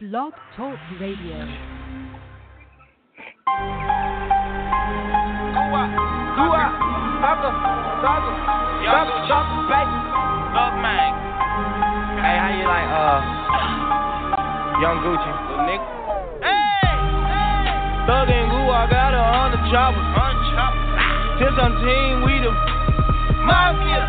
Blog Talk Radio. Man. Hey, how you like, uh, Young Gucci? Little nigga. Hey! Thug and Goo, I got her on the chopper. Unchopped. Since I'm team, we the Mafia.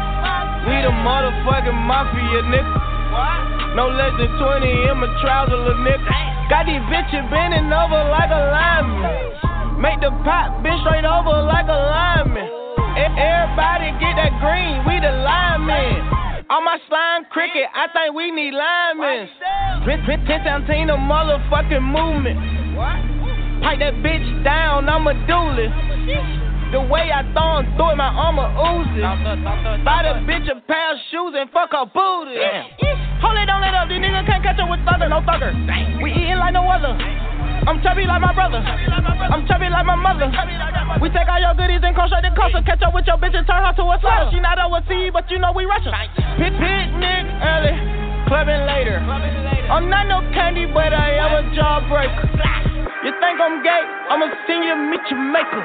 we the motherfucking mafia, nigga. What? No less than 20 in my trouser, little nigga. Got these bitches bending over like a lineman. Make the pop bend straight over like a lineman. Everybody get that green, we the linemen. On my slime cricket, I think we need linemen. Pin, pin, seventeen, the motherfucking movement. Pipe that bitch down, I'm a duelist. The way I throw him through it, my armor oozes. Buy the bitch a pair of shoes and fuck her booty. Hold it, don't let up. These niggas can't catch up with thugger, no thugger. We eating like no other. I'm chubby like my brother. I'm chubby like my mother. We take all your goodies and straight to Costa. Catch up with your bitch and turn her to a slut. She not overseas, but you know we Russian. Pit picnic early, clubbing later. I'm not no candy, but I am a jawbreaker. You think I'm gay? I'ma send you meet your maker.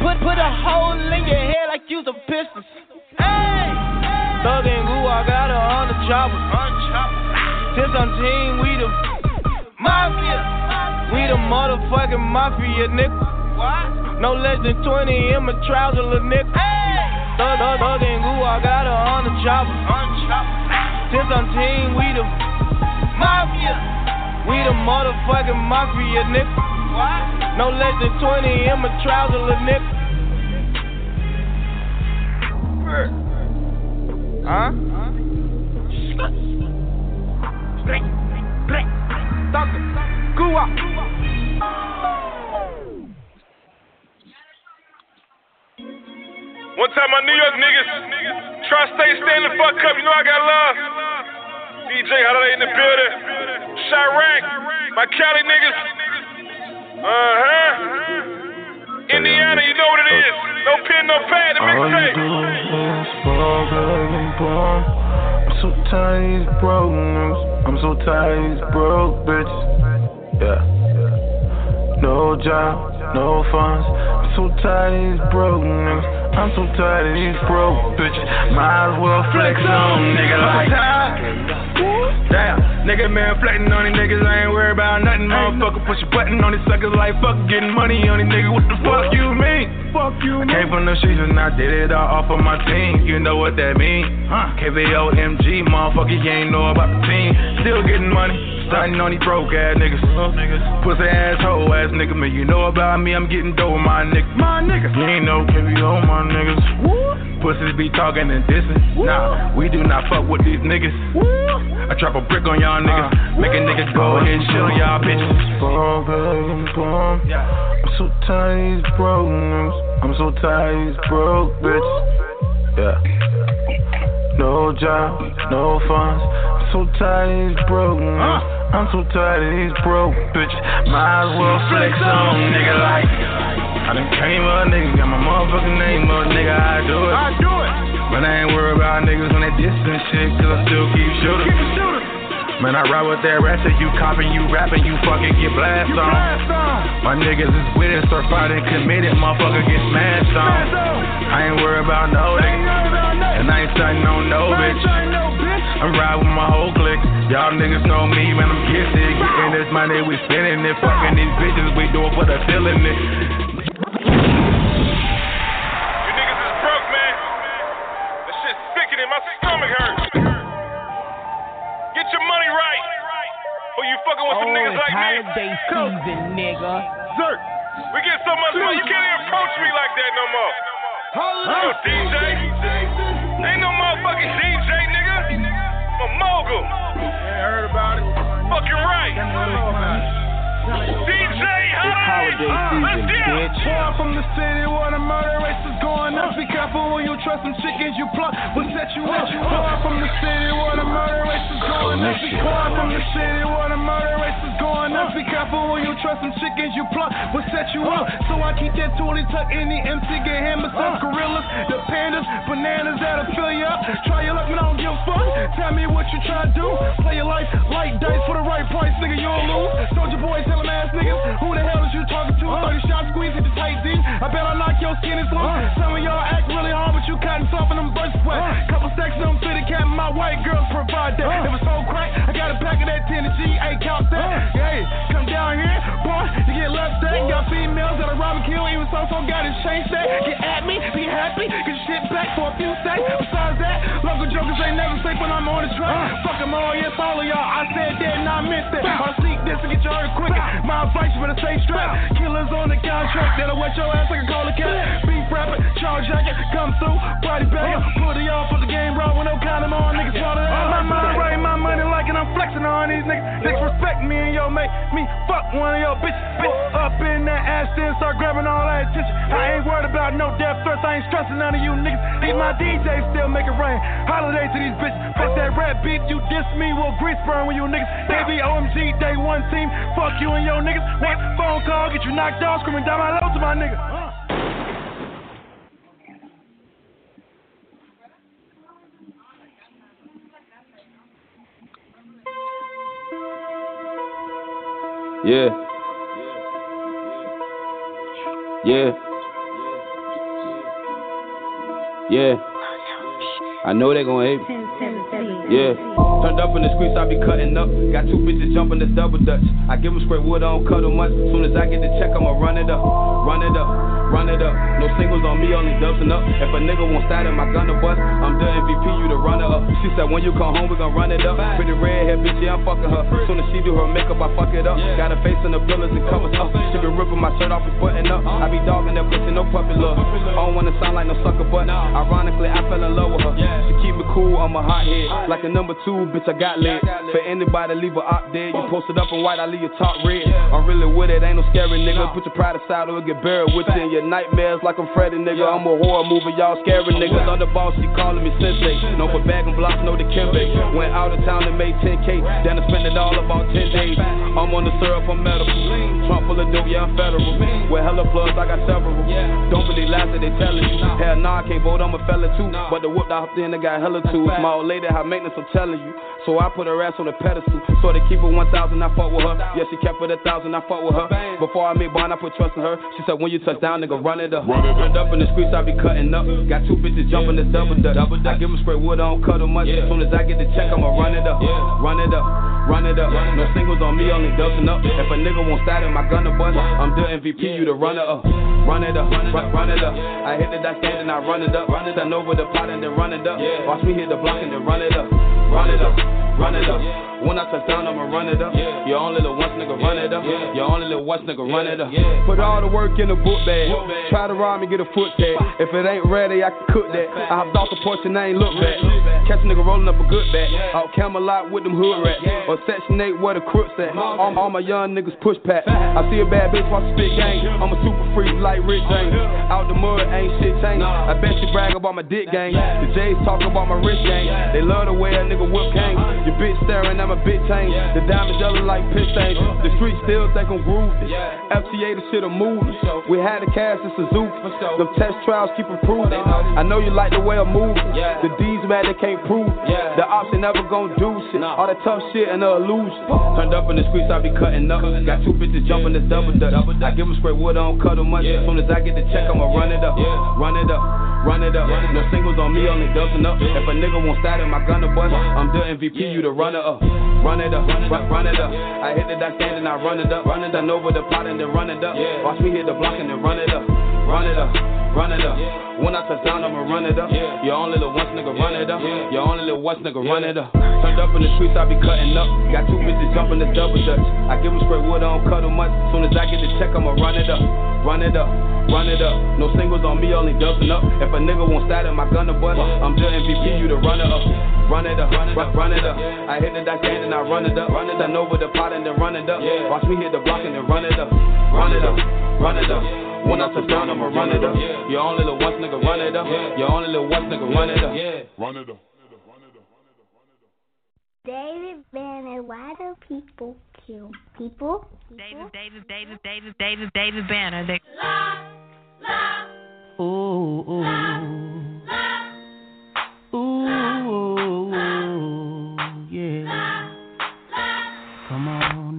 Put put a hole in your head like you's a piston. Hey, Thug and Goo, I got her on the chopper. Unchopped. Since I'm team, we the Mafia. we the motherfucking mafia, nigga. What? No less than 20 in my trouser, little nigga. Thug, thug, thug and Goo, I got her on the chopper. Unchopped. Since I'm team, we the Mafia. we the motherfucking mafia, nigga. What? No less than 20 in my trouser, little nigga. Huh? Go up. One time my New York niggas try to stay stand the fuck up, you know I got love. DJ Holiday in the building. Chiraq, my Cali niggas. Uh-huh. Indiana, you know what it is. No pen, no pad, the mixtape. do is ball, bag, and ball. I'm so tired of these broke niggas. I'm so tired of these broke bitches. Yeah. No job, no funds. I'm so tired of these broke niggas. I'm so tired of these broke bitches. Might as well flex on nigga like. Damn, nigga man flexing on these niggas, I ain't worried about nothing. Motherfucker, push a button on these suckers like fuck getting money on these niggas. What the fuck you mean? Fuck you, I came from the streets and I did it all off of my team. You know what that mean? Huh? KVO MG, motherfucker, you ain't know about the team. Still getting money, starting on these broke ass niggas. Niggas. Pussy ass, hoe ass nigga, man. You know about me, I'm getting dope with my nigga. My nigga. You ain't no KVO, my niggas. Pussies be talking and dissing. Nah, we do not fuck with these niggas. I drop a brick on y'all niggas. Uh, Make a nigga go ahead and shit on y'all bitches. Ball, bag, and bomb. I'm so tired of these broke niggas. I'm so tired of these broke bitches. Yeah. No job, no funds. I'm so tired of these broke. I'm so tired of these broke bitches. Might as well flex on nigga like. I done came up, nigga, got my motherfucking name up, nigga. I do it. I do it. But I ain't worried about niggas when they diss and shit, cause I still keep shooting. keep shooting. Man, I ride with that ratchet, you copping, you rapping, you fucking get blast on. My niggas is with it, start fighting, committed, motherfucker get smashed on. I ain't worried about no nigga, and I ain't starting on no bitch. I'm riding with my whole clique. Y'all niggas know me, man, I'm gifted. Getting this money, we spending it. Fucking these bitches, we do it for the feeling it. You niggas is broke, man. That shit's sickening. My stomach hurts. Get your money right. Or you fucking with some oh, niggas like me. holiday season, nigga. Zert. We get so much money, you can't even approach me like that no more. No DJ. Ain't no motherfucking DJ, nigga. I'm a mogul. Ain't heard about it. Fucking right. DJ Holiday, uh, let's do it. Boy, I'm from the city where the murder race is going up. Be careful when you trust some chickens you pluck. We'll set you up. Ah, ah. Boy, I'm from the city where the murder race is going up. Boy, I'm from the city where the murder race is going up. Be careful when you trust some chickens you pluck. We'll set you up. Ah. So I keep that toolie tucked. in the MC, get hammers up. Gorillas, the pandas, bananas that'll fill you up. Try your luck, man, I don't give a fuck. Tell me what you try to do. Play your life like dice for the right price, nigga, you'll lose. Soldier boys tell them ass niggas. Who the hell is you talking to? 30 shots squeeze it to tight D. I bet I knock your skin as long. Uh. Some of y'all act really hard, but you cotton soft and uh. I'm burst sweat. Couple stacks of them fitted cap, my white girls provide that. Uh. If it's so crack, I got a pack of that Tennessee, ain't count that. Hey, come down here, boy, you get left at. Got females that'll rob and kill, even so, so gotta change that. Get at me, be happy, get shit back for a few seconds. Besides that, local jokers ain't never safe when I'm on the track. Fuck them all, yes, all of y'all. I said that and I meant that. I'll sneak this and get you hurt quick. My advice, better stay strapped. Killers on the contract, that'll wet your ass like a cola cat. Beef rapper, charge jacket, come through, body bagger. Put it on, put the game raw with no condom on. Niggas swallow that. My mind right, my money like and I'm flexing on these niggas. Niggas respect me and yo make me fuck one of your bitches. Bitch up in that ass, then start grabbing all that attention. I ain't worried about no death threats, I ain't stressing none of you niggas. These my DJs still make it rain. Holiday to these bitches. Fuck that rap beat, you diss me, will grease burn with you niggas. Baby OMG, day one team. Fuck you and your niggas. One phone call, get you knocked out, screaming down my low to my nigga. Yeah. Yeah. Yeah. I know they gon' hate me. Yeah. Turned up in the streets, I be cutting up. Got two bitches jumping this double dutch. I give them straight wood, I don't cut them much. Soon as I get the check, I'ma run it up. Run it up. Run it up. No singles on me, only dubsing up. If a nigga won't start in my gun to bust, I'm the MVP, you the runner up. She said, when you come home, we gon' run it up. Pretty red hair, bitch, yeah, I'm fucking her. Soon as she do her makeup, I fuck it up. Got her face in the pillars and covers up. She be ripping my shirt off and button up. I be dogging that pussy, no puppy love. I don't wanna sound like no sucker, but ironically, I fell in love with her. She keep me cool, I'm a hot head. Like a number two, bitch, I got lit. For anybody, leave a up dead. You posted up in white, I leave your top red. I'm really with it, ain't no scary nigga. Put your pride aside or get buried with it. Your nightmares like I'm Freddy, nigga. I'm a horror movie, y'all scary niggas. On the boss, she calling me sensei. No for bag and blocks, no the Kimbe. Went out of town and made 10K. Then I spent it all about 10 days. I'm on the syrup, I'm medical. Trump full of dope, yeah, I'm federal. With hella plugs, I got several. Don't believe lies that they telling you. Hell nah, I can't vote, I'm a fella too. But the whoop I in, I got hella tools. My old lady, high maintenance, I'm telling you. So I put her ass on the pedestal. So they keep her 1,000, I fuck with her. Yeah, she kept it a thousand, I fuck with her. Before I made bond, I put trust in her. She said, when you touch down, nigga, run it up. Turned up in the streets, I be cutting up. Got two bitches jumping the double dutch. I give them straight wood, I don't cut them much. As soon as I get the check, I'ma run it up. Run it up. Run it up. No singles on me, only dubsing up. If a nigga won't start in my gun to bust, I'm the MVP, you the runner up. Run it up, run, run it up. I hit the dot stand and I run it up. Run it up over the pot and then run it up. Watch me hit the block and then run it up. Run it up, run it up. When I touch down, I'ma run it up. Your only little once nigga run it up. Your only little once nigga run it up. Put all the work in the book bag. Try to rob me, get a foot tag. If it ain't ready, I can cook that. I hopped off the porch and I ain't look back. Catch a nigga rolling up a good bag. Out Camelot with them hood rats. Or section 8 where the crooks at. All, all my young niggas push pack. I see a bad bitch watch spit gang. I'm a super freak like Rick James. Out the mud, ain't shit changed. I bet she brag about my dick gang. The J's talk about my wrist gang. They love the way a nigga whip gang. Your bitch staring at my bitch chain. The diamonds yellow like piss stains. The street still think I'm groovy. FTA the shit a movie. We had the cash in Suzuki. The test trials keep improving. I know you like the way I'm moving. The D's mad they can't prove. it. The ops they never gon' do shit. All that tough shit and the illusion. Turned up in the streets, I be cutting up. Got two bitches jumping this double dutch. I give them straight wood, I don't cut them much. As soon as I get the check, I'ma run it up. Run it up. Run it up. No singles on me, only dubsing up. If a nigga won't start in my gun to bust, I'm the MVP, you the runner up. Run it up, run, run it up. I hit the dot stand and I run it up. Run it up over the pot and then run it up. Watch me hit the block and then run it up. Run it up, run it up. When I touch down, I'ma run it up. Your only little once nigga run it up. Your only little once nigga run it up. Turned up in the streets, I be cutting up. Got two bitches jumping this double dutch. I give them straight wood, I don't cut them much. Soon as I get the check, I'ma run it up. Run it up, run it up. No singles on me, only dubsing up. If a nigga won't start in my gun to bust, I'm the MVP, you the runner up. Run it up, run, run it up. I hit the stand and I run it up. Run it up over the pot and then run it up. Watch me hit the block and then run it up. Run it up, run it up. When I touch down, I'ma run it up. Your only little once nigga run it up. Your only little once nigga run it up. Run it up. David Banner, why do people kill people? David, David, David, David, David, David Banner. They... Ooh, ooh. Ooh, yeah. Come on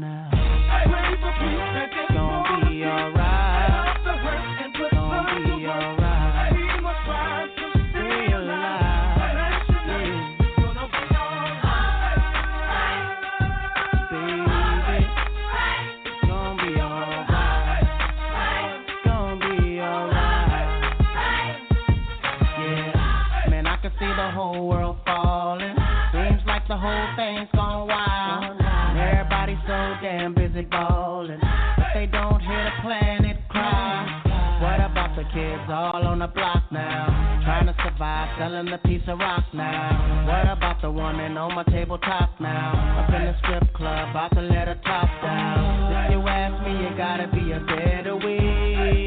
busy balling, but they don't hear the planet cry. What about the kids all on the block now? Trying to survive, selling a piece of rock now. What about the woman on my tabletop now? Up in the strip club, about to let her top down. If you ask me, it gotta be a better way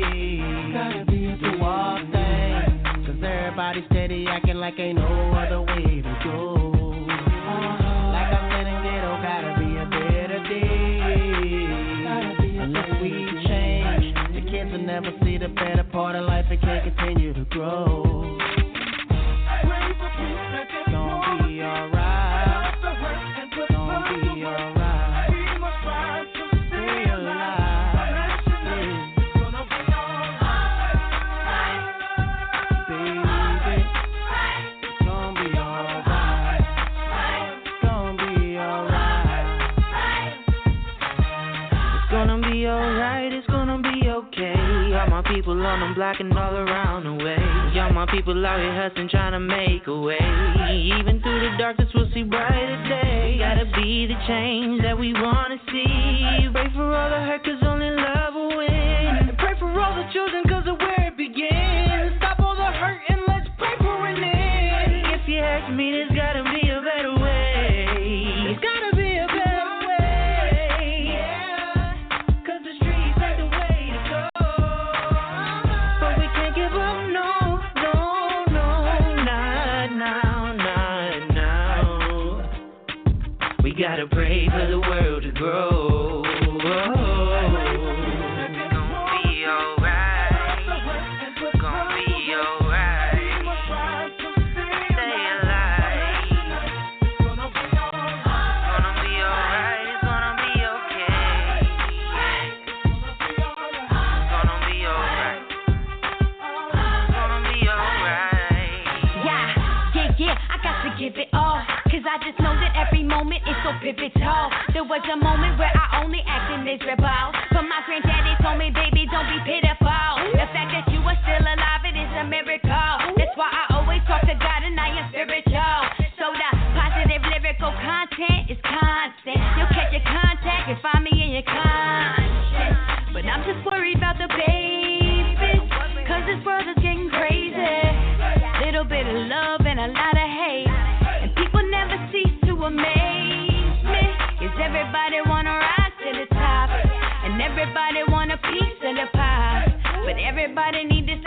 do all things. Cause everybody steady acting like ain't no other way grow. People on them block and all around the way. All my people out here hustling, trying to make a way. Even through the darkness, we'll see brighter day. Gotta be the change that we wanna see. Pray for all the hurt, cause only love will win. And pray for all the children, cause of where it begins. Pivotal. There was a moment where I only acted miserable. But my granddaddy told me, baby, don't be pitiful. The fact that you are still alive, it is a miracle. That's why I always talk to God and I am spiritual. So the positive lyrical content is constant. You'll catch your contact and find me in your conscience. But I'm just worried about the babies. Everybody wanna rise to the top. And everybody want a piece of the pie. But everybody need to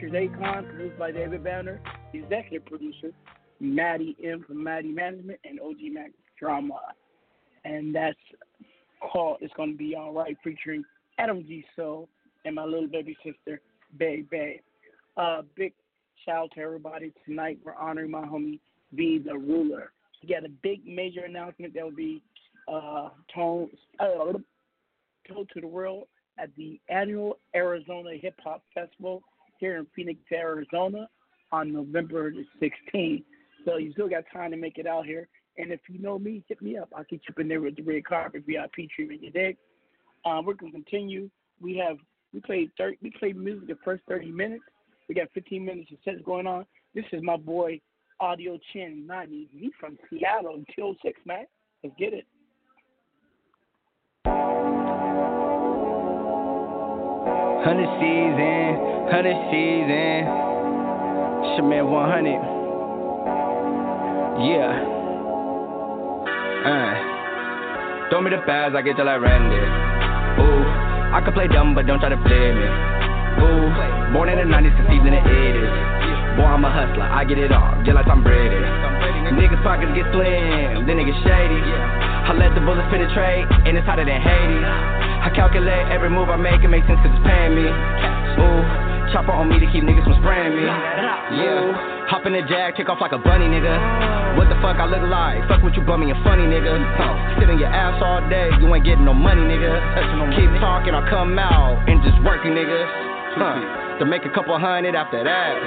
features Akon, produced by David Banner, executive producer, Maddie M from Maddie Management, and OG Mack Drama. And that's called It's Gonna Be Alright, featuring Adam G. Soul and my little baby sister, Bay Bay. Uh, big shout out to everybody tonight. We're honoring my homie, Vee Tha Rula. We got a big major announcement that will be uh, told, uh, told to the world at the annual Arizona Hip Hop Festival here in Phoenix, Arizona on November the 16th. So you still got time to make it out here. And if you know me, hit me up. I'll get you in there with the red carpet VIP treatment. You dig? Um, we're gonna continue. We have we played 30, we played music the first 30 minutes. We got 15 minutes of sets going on. This is my boy Audio Chin 90. He's from Seattle, until six man. Let's get it. Hundred season, hundred season. Fisherman 100. Yeah. Uh. Throw me the pass, I get you like Randy. Ooh, I can play dumb, but don't try to play me. Ooh, born in the 90s, conceived in the 80s. Boy, I'm a hustler, I get it all, just like Tom Brady. Niggas' pockets get slim, then they get shady. I let the bullets penetrate, and it's hotter than Hades. I calculate every move I make, it makes sense cause it's paying me. Ooh, chopper on me to keep niggas from spraying me. Yeah. Hop in the jag, take off like a bunny, nigga. What the fuck I look like? Fuck with you bummy and funny, nigga. Huh. Sit in your ass all day, you ain't getting no money, nigga. Keep talking, I'll come out and just working, nigga. Huh. To make a couple hundred after that.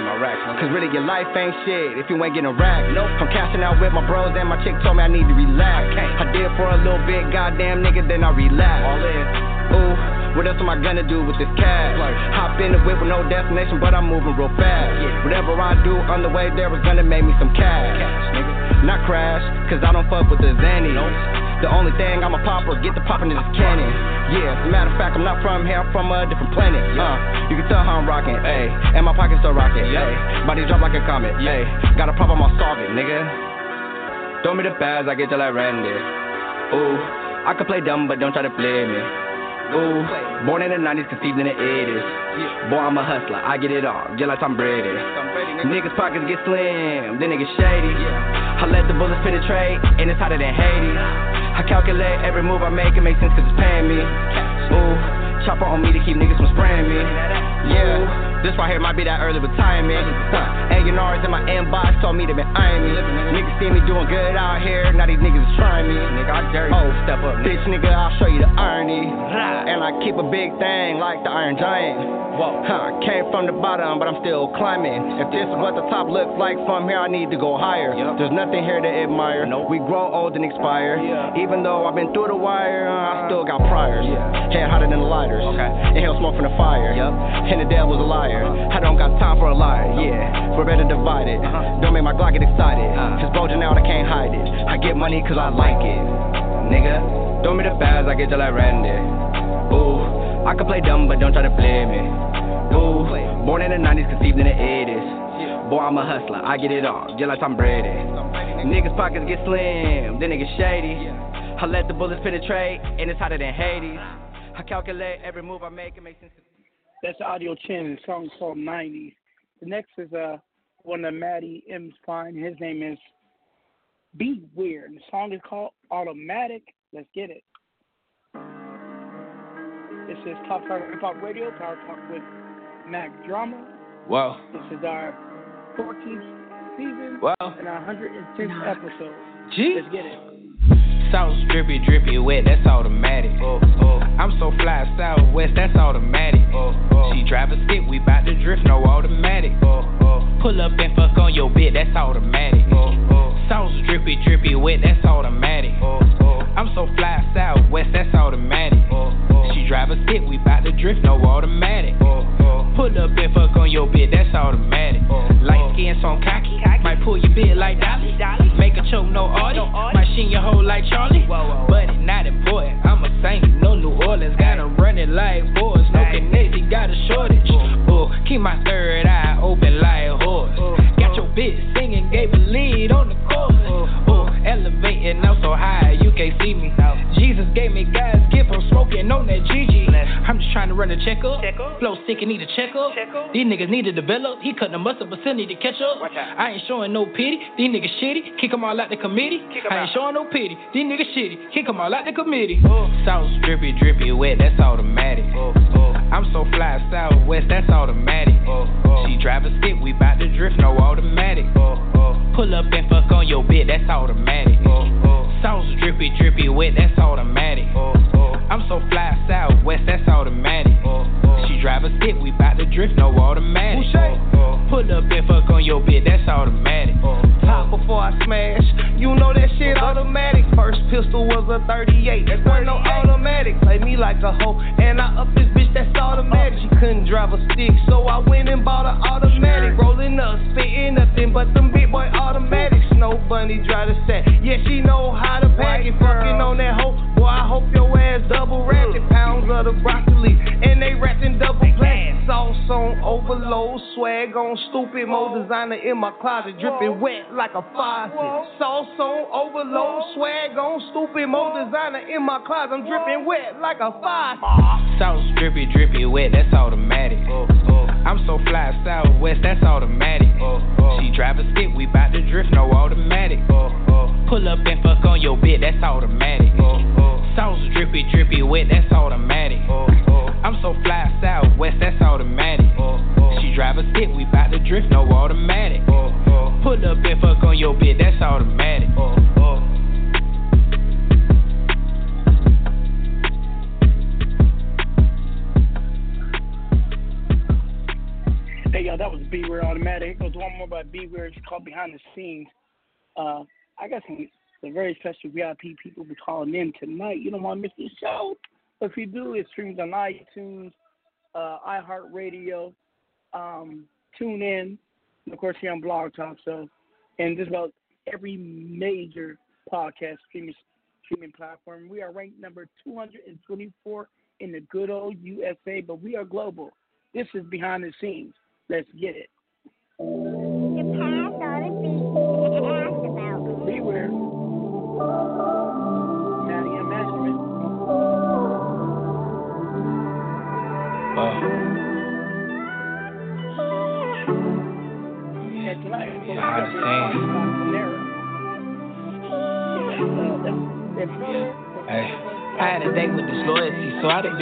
Cause really your life ain't shit if you ain't getting a rack. Nope. I'm cashing out with my bros and my chick told me I need to relax. I, I did for a little bit, goddamn nigga, then I relax. All in. Ooh. What else am I gonna do with this cash? Hop in the whip with no destination, but I'm moving real fast. Whatever I do on the way there is gonna make me some cash. Not crash, cause I don't fuck with the Zannies. The only thing I'm a popper, get the poppin' in this cannon. Yeah, as a matter of fact, I'm not from here, I'm from a different planet. Uh, you can tell how I'm rocking, ayy. And my pockets still rocking, ayy. Body drop like a comet, ayy. Got a problem, I'll solve it, nigga. Throw me the pass, I get you like Randy. Ooh, I can play dumb, but don't try to play me. Ooh, born in the 90s, conceived in the 80s. Boy, I'm a hustler, I get it all, just like Tom Brady. Niggas' pockets get slim, then they get shady. I let the bullets penetrate, and it's hotter than Hades. I calculate every move I make, it makes sense cause it's paying me. Ooh, chopper on me to keep niggas from spraying me. Yeah. This right here might be that early retirement. Huh. A&R's in my inbox told me they been eyeing me. Niggas see me doing good out here, now these niggas is trying me. Nigga, I dare you. Oh, step up. Bitch, nigga, I'll show you the irony. And I keep a big thing like the Iron Giant. Whoa. Huh. Came from the bottom, but I'm still climbing. If this is what the top looks like from here, I need to go higher. Yep. There's nothing here to admire. Nope. We grow old and expire. Yeah. Even though I've been through the wire, I still got priors. Yeah. Head hotter than the lighters. Okay. Inhale smoke from the fire. Yep. And the devil's a liar. I don't got time for a liar, yeah. We're better divided. Uh-huh. Don't make my Glock get excited. Uh. Cause bulging out, I can't hide it. I get money cause I like it. Nigga, throw me the fast, I get you like Randy. Ooh, I can play dumb, but don't try to play me. Ooh, born in the 90s, conceived in the 80s. Boy, I'm a hustler, I get it all, just like Tom Brady. Niggas' pockets get slim, then they get shady. I let the bullets penetrate, and it's hotter than Hades. I calculate every move I make, it makes sense. That's Audio Chin, the song called 90s. The next is uh, one of Maddie M's fine. His name is Be Weird. The song is called Automatic. Let's get it. This is Top Talk Hip Hop Radio, Power Talk with Mack Drama. Wow. This is our 14th season wow. and our 110th episode. Gee. Let's get it. Sauce drippy, drippy, wet, that's automatic. Oh, oh. I'm so fly, southwest, that's automatic. Oh. She drive a stick, we bout to drift, no automatic. Pull up and fuck on your bit, that's automatic. Sauce drippy, drippy, wet, that's automatic. I'm so fly, southwest, that's automatic. She drive a stick, we bout to drift, no automatic. Oh, oh. Pull up and fuck on your bit, that's automatic. Oh, Light skin, so cocky, might pull your bit like Dolly. Make a choke, no audio. Might shin your hoe like Charlie. But it not important. I'm a saint, no New Orleans. Got 'em running like boys. No connect, got a shortage. Oh, keep my third eye open like a horse. Got your bitch singing, gave a lead on the chorus. Oh, elevating, I'm so high, you can't see me. Jesus gave me God's gift, I'm smoking on that GG. I'm just trying to run a checkup. Flow sick and need a checkup. These niggas need to develop. He cut the muscle, but still need to catch up. I ain't showing no pity. These niggas shitty. Kick them all out the committee. I ain't showing no pity. These niggas shitty. Kick them all out the committee. Sauce drippy, drippy, wet, that's automatic. I'm so fly, southwest, that's automatic. She drive a stick, we bout to drift, no automatic. Pull up and fuck on your bit, that's automatic. Sauce drippy, drippy, wet, that's automatic. I'm so fly, southwest, that's automatic. She drive a stick, we bout to drift, no automatic. Pull up and fuck on your bit, that's automatic. Top before I smash, you know that shit automatic. First pistol was a 38, that's wasn't no automatic. Play me like a hoe, and I up this bitch, that's automatic. She couldn't drive a stick, so I went and bought an automatic. Rolling up, spitting nothing but them big boy automatics. No bunny drive the set, yeah, she know how to pack it. Fucking on that hoe, boy, I hope your ass double wrapped it. Pounds of the broccoli, and they wrapped in double plastic. Sauce on overload, swag on stupid. More designer in my closet, dripping wet like a faucet. Sauce on, overload, swag on, stupid. More designer in my closet, I'm dripping wet like a faucet. Sauce drippy, drippy, wet, that's automatic. Oh, oh. I'm so fly southwest, that's automatic. Oh, she drive a stick, we bout to drift, no automatic. Pull up and fuck on your bed, that's automatic. Sauce drippy, drippy, wet, that's automatic. I'm so fly southwest, that's automatic. She drive a stick, we bout to drift, no automatic. Pull up and fuck on your bed, that's automatic. Hey, y'all, that was Beware Automatic. There's one more by Beware. It's called Behind the Scenes. Uh, I got some, some very special VIP people be calling in tonight. You don't want to miss this show. But if you do, it streams on iTunes, uh, iHeartRadio, um, TuneIn, and of course here on Blog Talk. So, and just about every major podcast streaming streaming platform. We are ranked number 224 in the good old USA, but we are global. This is behind the scenes. Let's get it. Beware.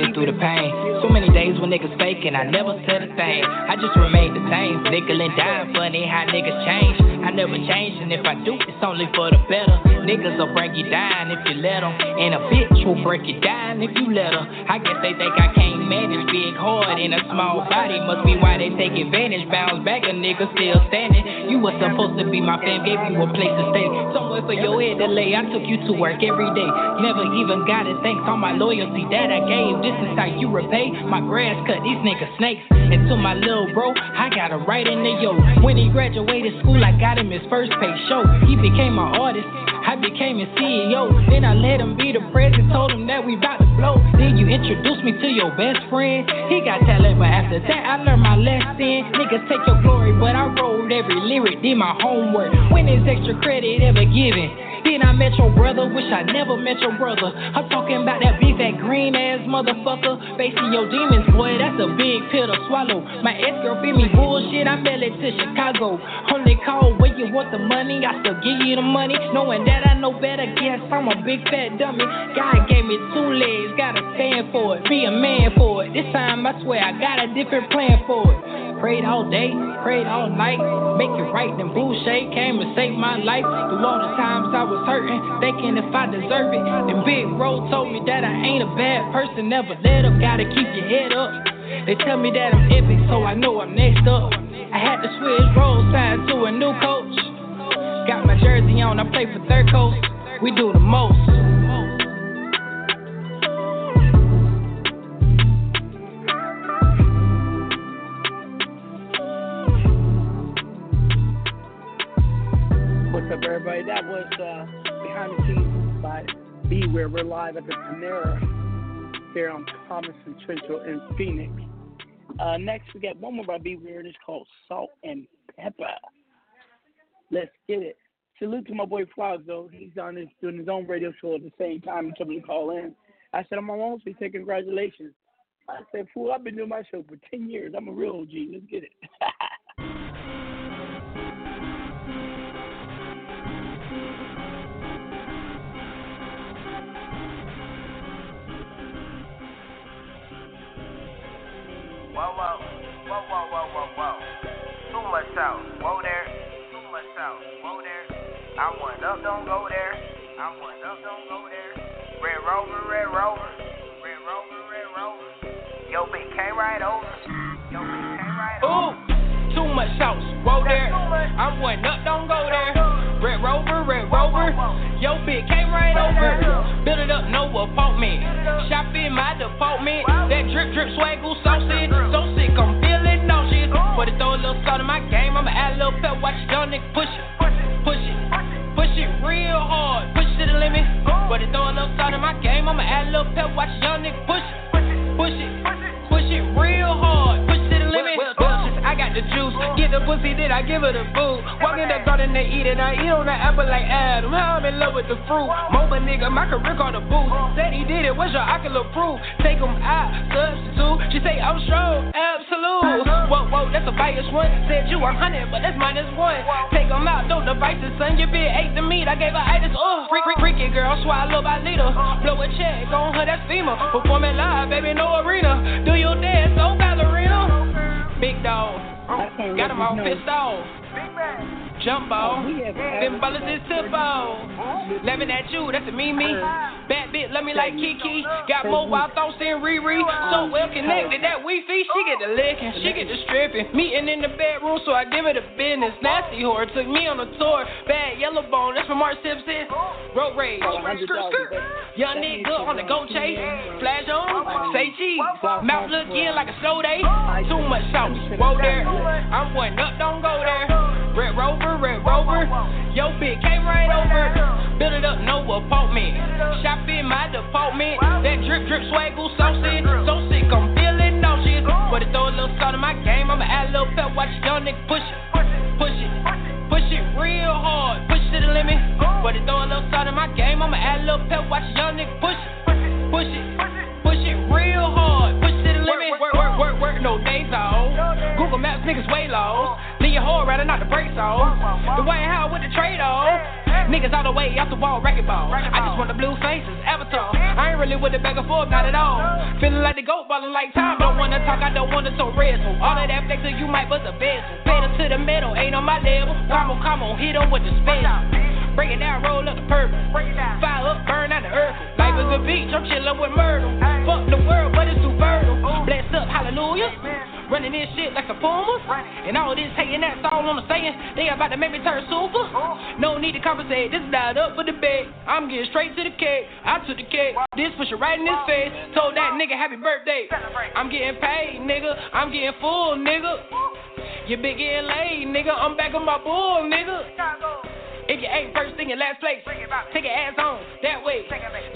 Been through the pain. So many days when niggas faking, I never said a thing. I just remained the same. Nickel and dime, funny how niggas change. I never change, and if I do, it's only for the better. Niggas will break you down if you let them. And a bitch will break you down if you let her. I guess they think I can't manage big hard in a small body. Must be why they take advantage. Bounce back, a nigga still standing. You was supposed to be my fam, gave you a place to stay. Somewhere for your head to lay. I took you to work every day. Never even got it. Thanks all my loyalty that I gave. This is how you repay my grass cut. These niggas snakes. And to my little bro, I got him right in the yo. When he graduated school, I got him his first pay show. He became an artist. I became a CEO. Then I let him be the president. Told him that we bout to blow. Then you introduced me to your best friend. He got talent, but after that I learned my lesson. Niggas take your glory, but I wrote every lyric, did my homework. When is extra credit ever given? Then I met your brother, wish I never met your brother. I'm talking about that big, that green ass motherfucker. Facing your demons, boy, that's a big pill to swallow. My ex girl feed me bullshit, I mail it to Chicago. Only call when you want the money, I still give you the money. Knowing that I know better, guess I'm a big fat dummy. God gave me two legs, gotta stand for it, be a man for it. This time I swear I got a different plan for it. Prayed all day, prayed all night, make it right. Then Boucher came and saved my life. Through all the times I was hurting, thinking if I deserve it. Then Big Bro told me that I ain't a bad person, never let up, gotta keep your head up. They tell me that I'm epic, so I know I'm next up. I had to switch roles, signed to a new coach. Got my jersey on, I play for third coast. We do the most. Everybody? That was uh, Behind the Scenes by Beware. We're live at the Panera here on Thomas and Central in Phoenix. Uh, next, we got one more by Beware. It's called Salt and Pepper. Let's get it. Salute to my boy Flogs, though. He's on his, doing his own radio show at the same time. Me to call in. I said, I'm on he said, congratulations. I said, fool, I've been doing my show for 10 years. I'm a real OG. Let's get it. Whoa, whoa, whoa, whoa, whoa, whoa, whoa. Too much south, whoa there. Too much south, whoa there. I want up, don't go there. I want up, don't go there. Red Rover, Red Rover. Red Rover, Red Rover. Yo, bitch came right over. Yo, bitch came right over. Ooh, too much sauce, whoa there. I'm one up, don't go there. Red Rover, Red Rover. Yo, bitch came right over. Build it up, no apartment. Shop in my department. That drip, drip, swaggle, saucy. So sick, I'm feeling nauseous. But to throw a little salt in my game, I'ma add a little pep. Watch young nigga push it, push it, push it real hard. Push it to the limit. But to throw a little salt in my game, I'ma add a little pep. Watch young nigga push it, push it, push it real hard. Push it to the limit. I got the juice. Get the pussy did I give her the food. Walk in the garden to eat it. I eat on the apple like Adam. I'm in love with the fruit. Moba nigga, my career called a boost. Said he did it. What's your ocular proof? Take him out, substitute. She say I'm strong, absolute. Whoa, whoa, that's a bias one. Said you a hundred, but that's minus one. Take him out, no devices, son. Your bitch ate the meat. I gave her itis. Uh, freak, freak, freaky girl, swallow by leader. Blow a check on her, that's FEMA. Performing live, baby, no arena. Do your dance, oh ballerina. Big dog. Got him all pissed off. Jumbo, them bullets is tippo. Laughing at you, that's a me me. Bad bitch, love me like Kiki. Got more wild thoughts than Riri. So well connected that we feet. She get the licking, she get the stripping. Meeting in the bedroom, so I give it a business. Nasty whore took me on a tour. Bad yellow bone, that's from Mark Simpson. Road rage, young nigga on the go chase. Flash on, say cheese. Mouth look in like a slow day. Too much sauce, whoa there. I'm one up, don't go there. Red Rover, Red Rover. Yo, bitch came right over. Build it up, no apartment. Shop in my department. That drip, drip, swaggle, so sick. So sick, I'm feeling nauseous. But it throw a little salt in my game. I'ma add a little pep, watch young nigga push it. Push it. Push it real hard. Push to the limit. But it throw a little salt in my game. I'ma add a little pep, watch young nigga push it. Push it. Push it real hard. Push to the limit. Work, work, work, work, no days off. Google Maps, niggas way low. Leave your whore rather not the brakes off. The White House with the trade off. Niggas all the way off the wall, wrecking ball. I just want the blue faces, avatar. I ain't really with the back and forth, not at all. Feeling like the goat, ballin' like time. Don't wanna talk, I don't wanna so red. So all of that flexing, you might bust a bezel. Pedal to the metal, ain't on my level. Come on, come on, hit 'em with the spell. Break it down, roll up the purple. Fire up, burn out the earth. Life is a beach, I'm chillin' with Myrtle. Fuck the world, but it's too fertile. Blessed up, hallelujah. Running this shit like a puma. And all this hating, that's all on the saying. They about to make me turn super. No need to compensate, this is not up for the debate. I'm getting straight to the cake. I took the cake. This push it right in his face. Told that nigga happy birthday. I'm getting paid, nigga. I'm getting full, nigga. You big getting laid, nigga. I'm back on my bull, nigga. If you ain't first thing in last place, take your ass on that way.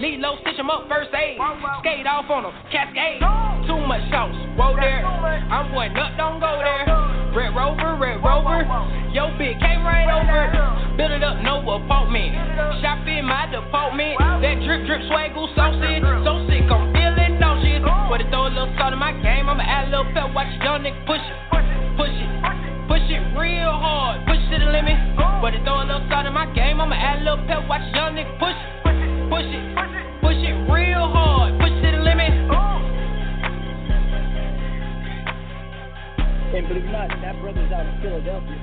Lead low, stitch 'em up, first aid. Skate off on 'em, cascade. Too much sauce, whoa there. I'm one up, don't go there. Red Rover, Red Rover. Yo, bitch came right over. Build it up, no apartment. Shop in my department. That drip, drip, swaggle, so sick. So sick, I'm feeling nauseous. But it throw a little salt in my game. I'ma add a little pep, watch young nigga push it. Real hard, push to the limit. But it throw a little salt in my game, I'ma add a little pep, watch young nigga push it. Push it, push it real hard, push to the limit. And believe it or not, that brother's out of Philadelphia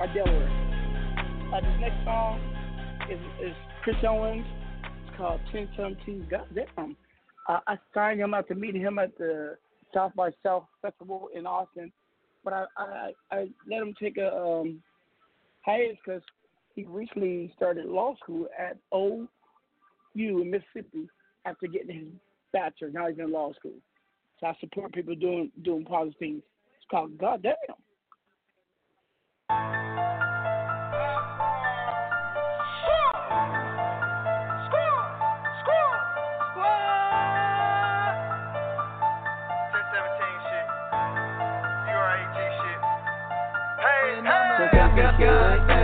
or Delaware. Uh, this next song is, is Chris Owens. It's called 1017 Goddamn. Uh, I signed him out to meet him at the South by South Festival in Austin, but I I, I let him take a um, hiatus because he recently started law school at OU in Mississippi after getting his bachelor. Now he's in law school. So I support people doing doing positive things. It's called Goddamn. Goddamn,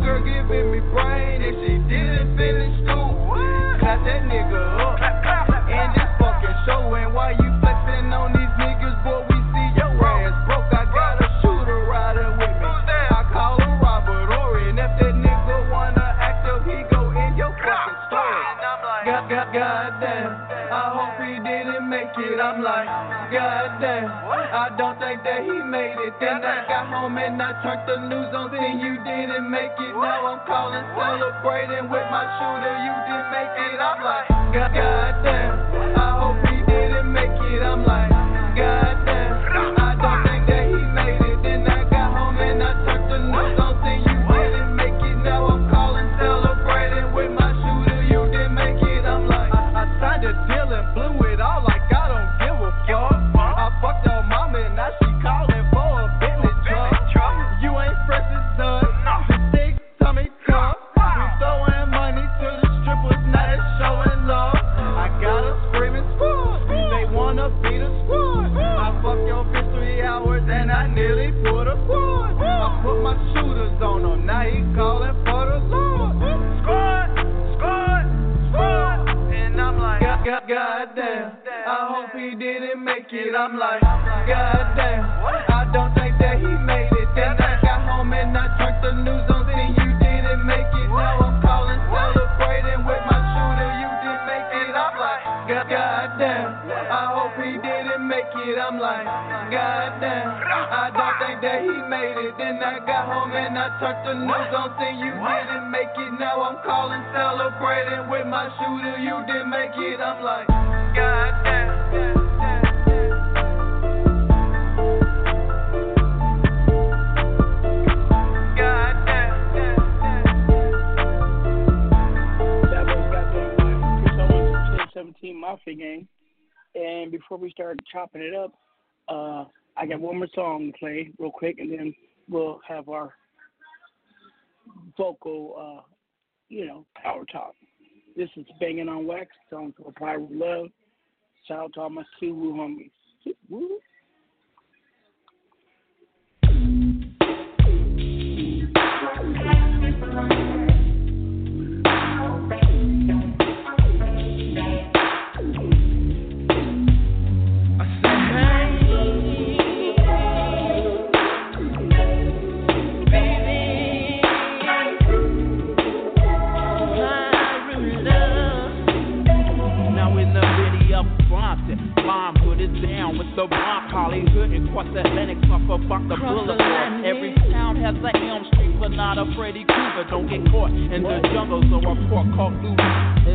girl giving me I'm like, God goddamn. I don't think that he made it. Then I got home and I turned the news on, saying you didn't make it. Now I'm calling, celebrating with my shooter. You didn't make it. I'm like, God, goddamn. I got home and I turned the news on, saying you didn't make it. Now I'm calling, celebrating with my shooter. You didn't make it. I'm like, goddamn. That was got done by Chris Owens, 1017 Mafia game. And before we start chopping it up, uh, I got one more song to play real quick, and then we'll have our vocal, uh, you know, power talk. This is Banging on Wax, song called Power of Love. Shout out to all my Kiwu homies. Woo. The bomb. Hollywood and cross Atlantic, off about the boulevard. Every town has a Elm Street, but not a Freddy Krueger. Don't get caught in the jungle, so a pork called Louis.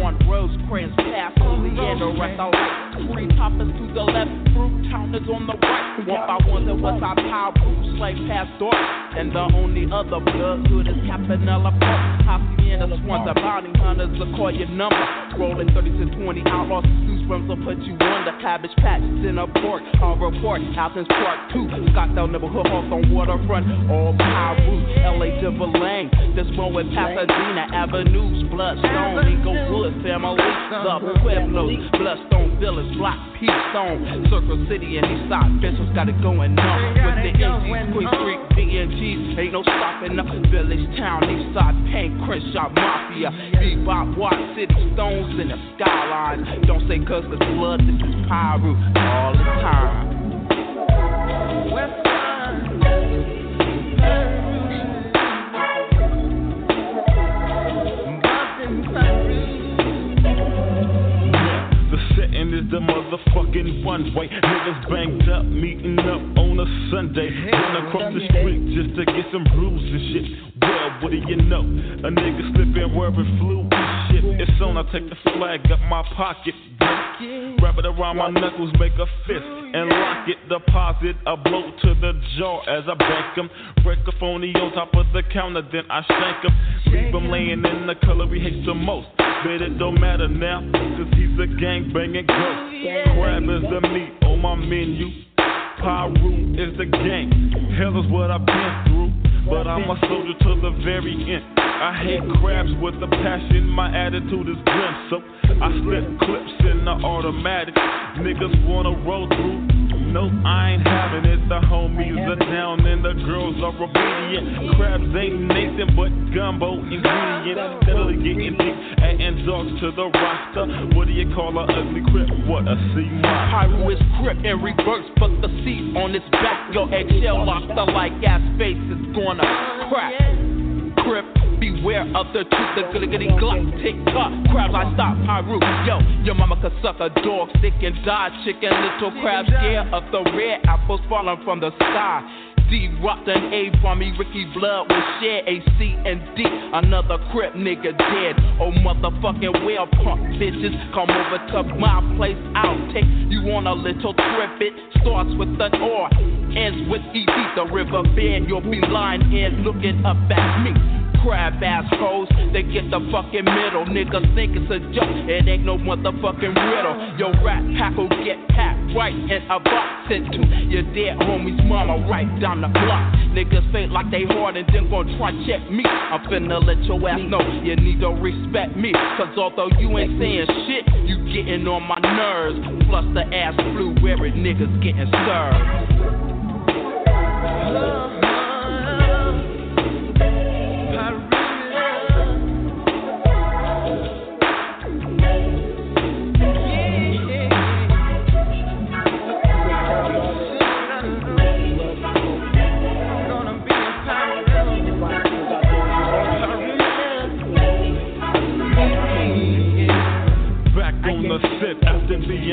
On Rosecrans Leander at the light. Green toppers to the left, fruit counters on the right. By one, there was our power group, slave past dark. And the only other bloodhood is Campanella Park. Hacienda swans, the bounty hunters will call your number. Rolling 30 to 20 outlaws, goosebumps will put you under. Cabbage patch, in a port, I'll report. Athens Park 2, Scottsdale neighborhood, Hawthorne waterfront. All power roots, LA Denver Lane. This one with Pasadena Avenues, Bloodstone, Inglewood, family, the Pueblos, Bloodstone Village, Block P Stone, Circle City, and these Eastside. Bitches got it going on with the MCs, Queen Street, BNGs. Ain't no stopping up. Village Town, Eastside, Pain, Crenshaw, Mafia, Bebop, Watt City, Stones in the skyline. Don't say cuz it's blood, this is pyro all the time. The the motherfucking runway. Niggas banged up, meeting up on a Sunday. Run across the street just to get some rules and shit. Well, what do you know? A nigga slipping wearing flu and shit. It's on, I take the flag up my pocket. Wrap it around my knuckles, make a fist and lock it. Deposit a blow to the jaw as I bank 'em. Break a phony on top of the counter, then I shank 'em. Leave 'em laying in the color he hates the most. But it don't matter now, cause he's a gang banging ghost. Crab is the meat on my menu. Piru is the gang. Hell is what I've been through. But I'm a soldier to the very end. I hate crabs with a passion, my attitude is grim. So I slip clips in the automatic. Niggas wanna roll through. Are obedient. Crabs ain't Nathan but gumbo ingredient. Steadily getting deep, adding dogs to the roster. What do you call a ugly crip? What a C monster. Pyro is crip in reverse, but the seat on its back. Your eggshell lobster like ass face is gonna crack. crip. Beware of the truth, the gliggity glock, tick tock. Crabs, I stop Piru. Yo, your mama could suck a dog, sick and die. Chicken, little crabs, scared of the red apples falling from the sky. D rocked an A from me, Ricky Blood will share A, C, and D. Another crip nigga dead. Oh, motherfucking well, punk bitches. Come over to my place, I'll take you on a little trip. It starts with an R, ends with ED. The river bend, you'll be lying here looking up at me crab ass hoes. They get the fucking middle. Niggas think it's a joke. It ain't no motherfucking riddle. Your rap pack will get packed right in a box. Sent to your dead homie's mama right down the block. Niggas fake like they hard and then gon' try check me. I'm finna let your ass know you need to respect me. Cause although you ain't saying shit, you getting on my nerves. Plus the ass flu where it niggas getting served.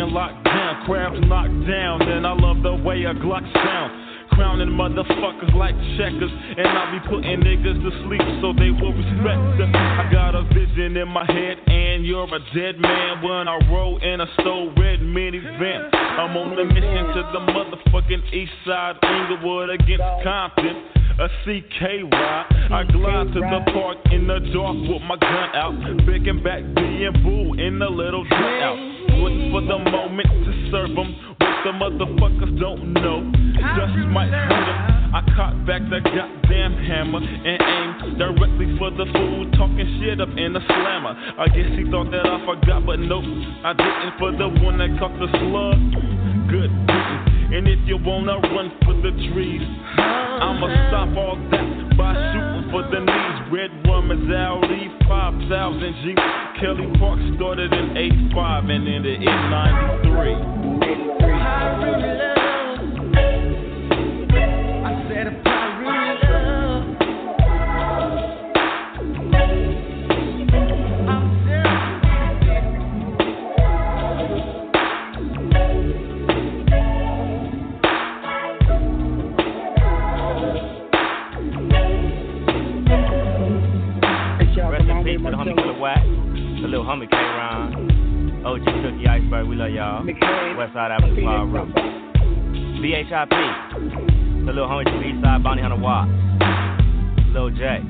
Being locked down. Crabs knocked down, and I love the way a Glock sound. Crowning motherfuckers like checkers, and I be putting niggas to sleep so they will respect us. I got a vision in my head, and you're a dead man when I roll in a stole red minivan. I'm on a mission to the motherfucking east side, Inglewood against Compton a CK ride. I glide to the park in the dark with my gun out. Picking back B and Boo in the little dugout. Waiting for the moment to serve them. What the motherfuckers don't know. Just might hurt them. I caught back the goddamn hammer and aimed directly for the fool talking shit up in the slammer. I guess he thought that I forgot, but nope, I didn't for the one that caught the slug. Good. And if you wanna run for the trees, I'ma stop all that by shooting for the knees. Red is Audi 5000 G. Kelly Park started in 85 and ended in 93. Little homie K Ron, OG Cookie Iceberg, we love y'all. Westside Avenue Far Road. BHIP, the little homie from Eastside, Bounty Hunter Watt. Lil J,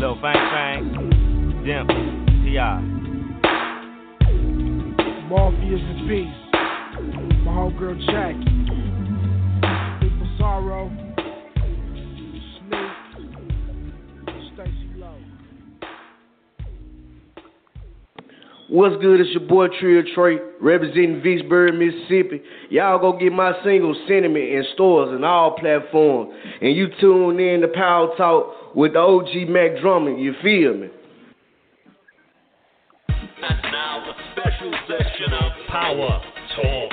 Lil Fang Fang, Dim, T.I. Morpheus in peace. My homegirl Jackie. People sorrow. What's good? It's your boy Trio Trey, representing Vicksburg, Mississippi. Y'all go get my single Sentiment in stores and all platforms. And you tune in to Power Talk with the OG Mac Drummond. You feel me? And now a special section of Power Talk.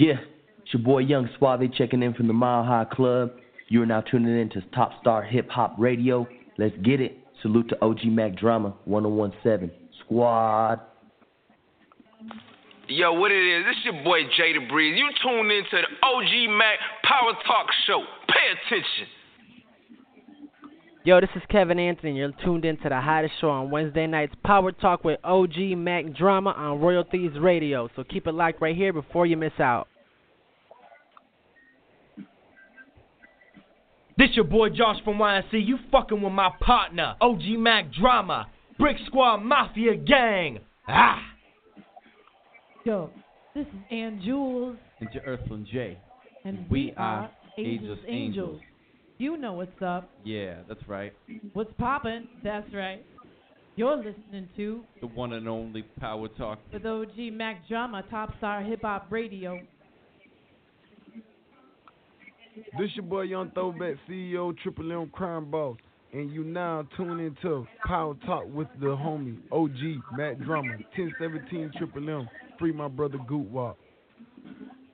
Yeah, it's your boy Young Suave checking in from the Mile High Club. You are now tuning in to Top Star Hip Hop Radio. Let's get it. Salute to OG Mack Drama 1017 Squad. Yo, what it is? This your boy Jay the Breeze. You tuned in to the OG Mack Power Talk Show. Pay attention. Yo, this is Kevin Anthony. You're tuned in to the hottest show on Wednesday nights, Power Talk with OG Mack Drama on Royal Thieves Radio. So keep it locked right here before you miss out. This your boy Josh from YNC. You fucking with my partner, OG Mack Drama, Brick Squad Mafia Gang. Ah. Yo, this is Ann Jules. And your Earthling J. And we, we are Ageless Angels. Angels. You know what's up. Yeah, that's right. What's poppin'? That's right. You're listening to the one and only Power Talk with OG Mack Drama, Top Star Hip Hop Radio. This your boy Young Throwback CEO Triple M Crime Boss, and you now tune into Power Talk with the homie OG Matt Drummer 1017 Triple M. Free my brother Goot Walk.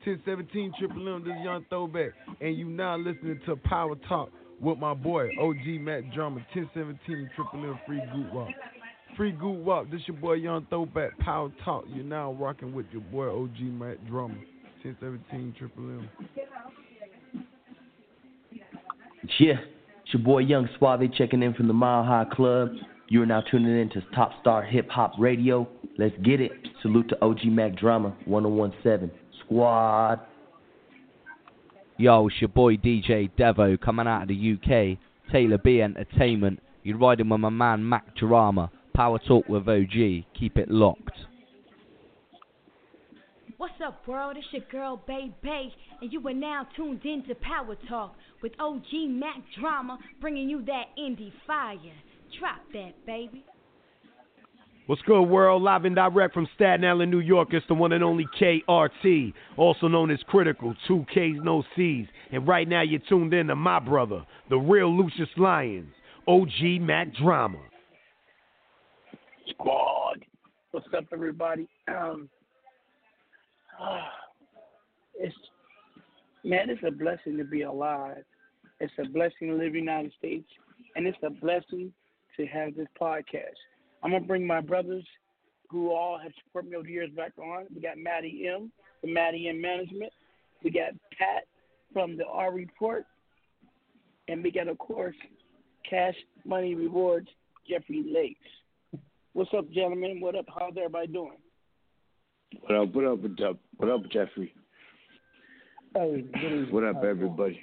1017 Triple M, this is Young Throwback. And you now listening to Power Talk with my boy, OG Mack Drama, 1017 Triple M Free Goop Walk. Free Goop Walk, this your boy Young Throwback, Power Talk. You're now rocking with your boy OG Mack Drama, 1017 Triple M. Yeah, it's your boy Young Suave checking in from the Mile High Club. You are now tuning in to Top Star Hip Hop Radio. Let's get it. Salute to OG Mack Drama 1017 Squad. Yo, it's your boy DJ Devo coming out of the UK. Taylor B Entertainment. You're riding with my man Mack Drama. Power Talk with OG. Keep it locked. What's up, world? It's your girl, Bay Bay, and you are now tuned in to Power Talk with OG Mack Drama, bringing you that indie fire. Drop that, baby. What's good, world? Live and direct from Staten Island, New York. It's the one and only KRT, also known as Critical, two Ks, no Cs. And right now, you're tuned in to my brother, the real Lucious Lyons, OG Mack Drama. Squad. What's up, everybody? Um, ah, it's man, it's a blessing to be alive. It's a blessing to live in the United States, and it's a blessing to have this podcast. I'm gonna bring my brothers who all have supported me over the years back on. We got Maddie M from Maddie M Management. We got Pat from the R Report, and we got of course Cash Money Rewards Jeffrey Lakes. What's up, gentlemen? What up? How's everybody doing? What up? What up? What up? What up, Jeffrey? Hey, What up, everybody?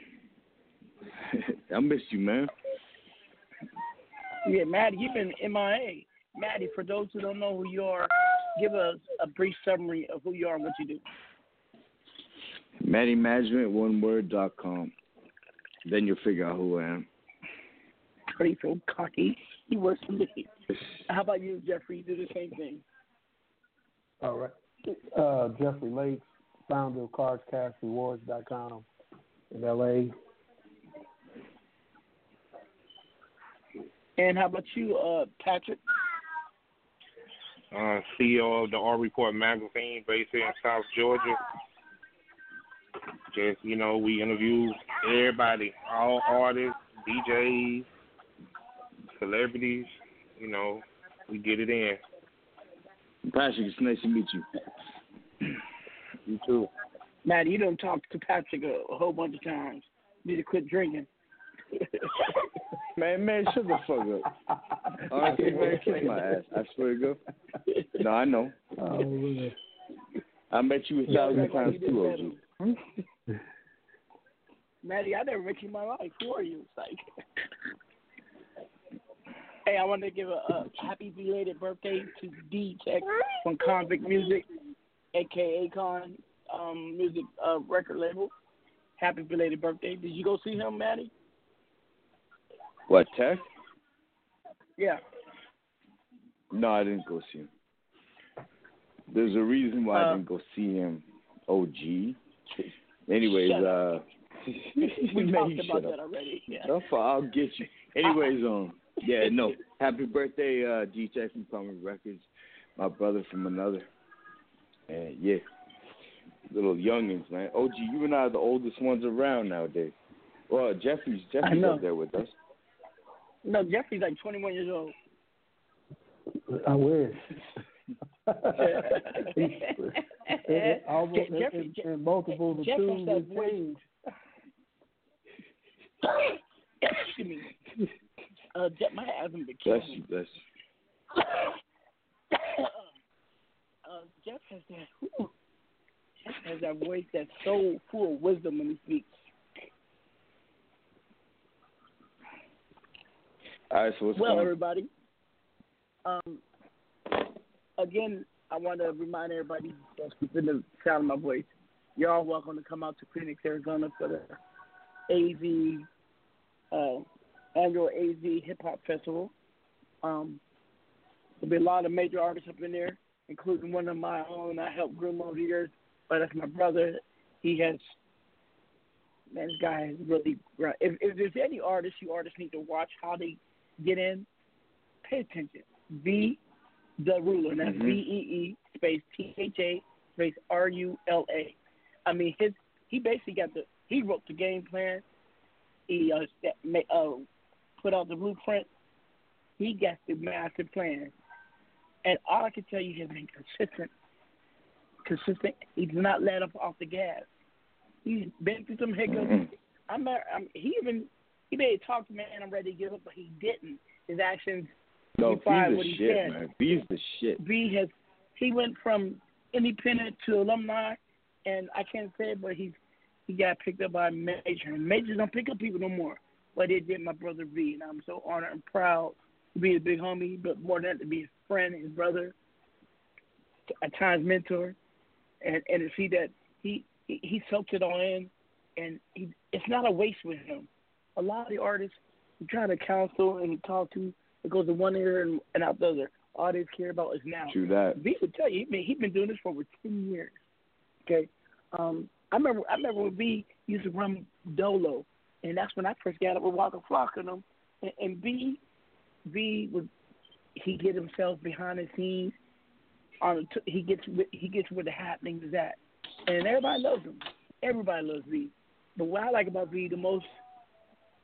I miss you, man. Yeah, Maddie, you've been MIA. Maddie, for those who don't know who you are, give us a brief summary of who you are and what you do. Matty Management, one word dot com. Then you'll figure out who I am. Pretty so cocky. He works for me. How about you, Jeffrey? You do the same thing. All right. Uh, Jeffrey Lakes, founder of CardsCashRewards.com in LA. And how about you, uh, Patrick? uh, CEO of the R Report magazine based here in South Georgia. Just, you know, we interview everybody, all artists, DJs, celebrities, you know, we get it in. Patrick, it's nice to meet you. You too. Maddie, you don't talk to Patrick a, a whole bunch of times. You need to quit drinking. Man, man, shut the fuck up. Honestly, man, kiss my ass. I swear to God. No, I know. Oh, I met you a thousand times too, OG. Maddie, I never met you in my life. Who are you? It's like, hey, I want to give a, a happy belated birthday to D Tech from Convict Music, aka Con um, Music uh, record label. Happy belated birthday. Did you go see him, Maddie? What, Tech? Yeah. No, I didn't go see him. There's a reason why I Uh, didn't go see him, OG. Anyways, uh, We talked about that already. Yeah. Fu- I'll get you. Anyways, um, yeah, no. Happy birthday, uh, D Tech from Common Records, my brother from another. And yeah, little youngins, man. OG, you and I are the oldest ones around nowadays. Well, Jeffrey's Jeffrey's know. up there with us. No, Jeffrey's like 21 years old. I wish. It- it almost, Je- Jeffrey- in, in multiples of two that would voice. Excuse me. Uh, Jeff, my been killing Bless you, bless you. uh, Jeff has that. Whew, Jeff has that voice that's so full of wisdom when he speaks. All right, so what's well, going on? everybody. Um, again, I want to remind everybody that's within the sound of my voice. You're all welcome to come out to Phoenix, Arizona for the AV uh, annual AZ Hip Hop Festival. Um, there'll be a lot of major artists up in there, including one of my own I helped groom over the years. But that's my brother. He has man, this guy is really. great. If, if there's any artists you artists need to watch how they get in, pay attention. Vee, Tha Rula, that's Mhm. V E E space T H A space R U L A. I mean, his he basically got the he wrote the game plan. He uh, uh put out the blueprint. He got the master plan, and all I can tell you, he has been consistent. Consistent. He did not let up off the gas. He's been through some hiccups. Mm-hmm. I'm, not, I'm he even he made a talk to man. I'm ready to give up, but he didn't. His actions No, defied what the he shit, said. man. V's the shit. V has he went from independent to alumni, and I can't say it, but he's he got picked up by Major. Majors don't pick up people no more, but it did my brother V, and I'm so honored and proud to be his big homie, but more than that to be his friend, his brother, at times mentor, and and to see that he he, he soaked it all in, and he it's not a waste with him. A lot of the artists you try to counsel and talk to, it goes to one ear and, and out the other. All they care about is now. True that. V would tell you, he been, he been doing this for over ten years. Okay, um, I remember I remember when V used to run Dolo, and that's when I first got up with Waka Flocka and them. And, and V, V would he get himself behind the scenes. On he gets he gets where the happening is at, and everybody loves him. Everybody loves V. But what I like about V the most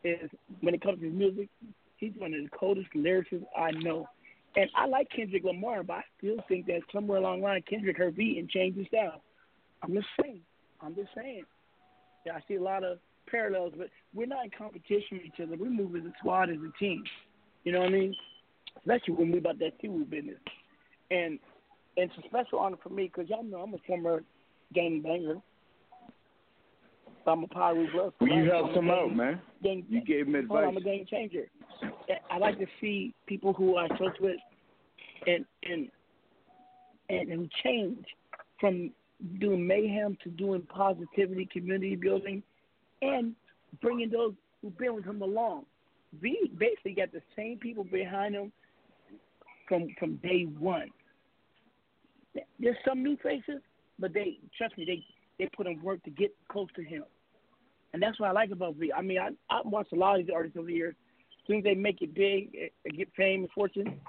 is when it comes to his music, he's one of the coldest lyricists I know. And I like Kendrick Lamar, but I still think that somewhere along the line, Kendrick heard beat and changed his style. I'm just saying. I'm just saying. Yeah, I see a lot of parallels, but we're not in competition with each other. We move as a squad, as a team. You know what I mean? Especially when we about that Tiwu business. And and it's a special honor for me because y'all know I'm a former gang banger. I'm a power blood. Well, you helped him out, man. Gang, You gave him advice. I'm a game changer. I like to see people who I close with and and and who change from doing mayhem to doing positivity, community building, and bringing those who've been with him along. We basically got the same people behind him from from day one. There's some new faces, but they trust me, they they put in work to get close to him. And that's what I like about V. I mean, I I watched a lot of these artists over the years. As soon as they make it big, get fame and fortune,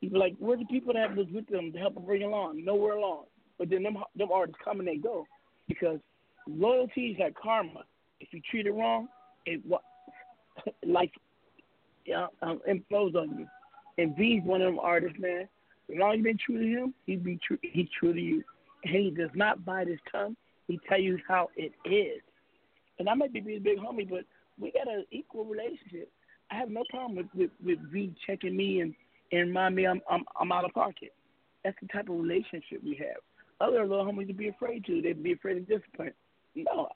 you be like, where the people that was with them to help them bring along? Nowhere along. But then them them artists come and they go because loyalty is like karma. If you treat it wrong, it wa- like yeah, um, implodes on you. And V's one of them artists, man. As long as you've been true to him, he be true. He's true to you. And he does not bite his tongue. He tell you how it is. And I might be his big homie, but we got an equal relationship. I have no problem with with, with V checking me and and remind me I'm I'm I'm out of pocket. That's the type of relationship we have. Other little homies would be afraid to. They'd be afraid of discipline. No,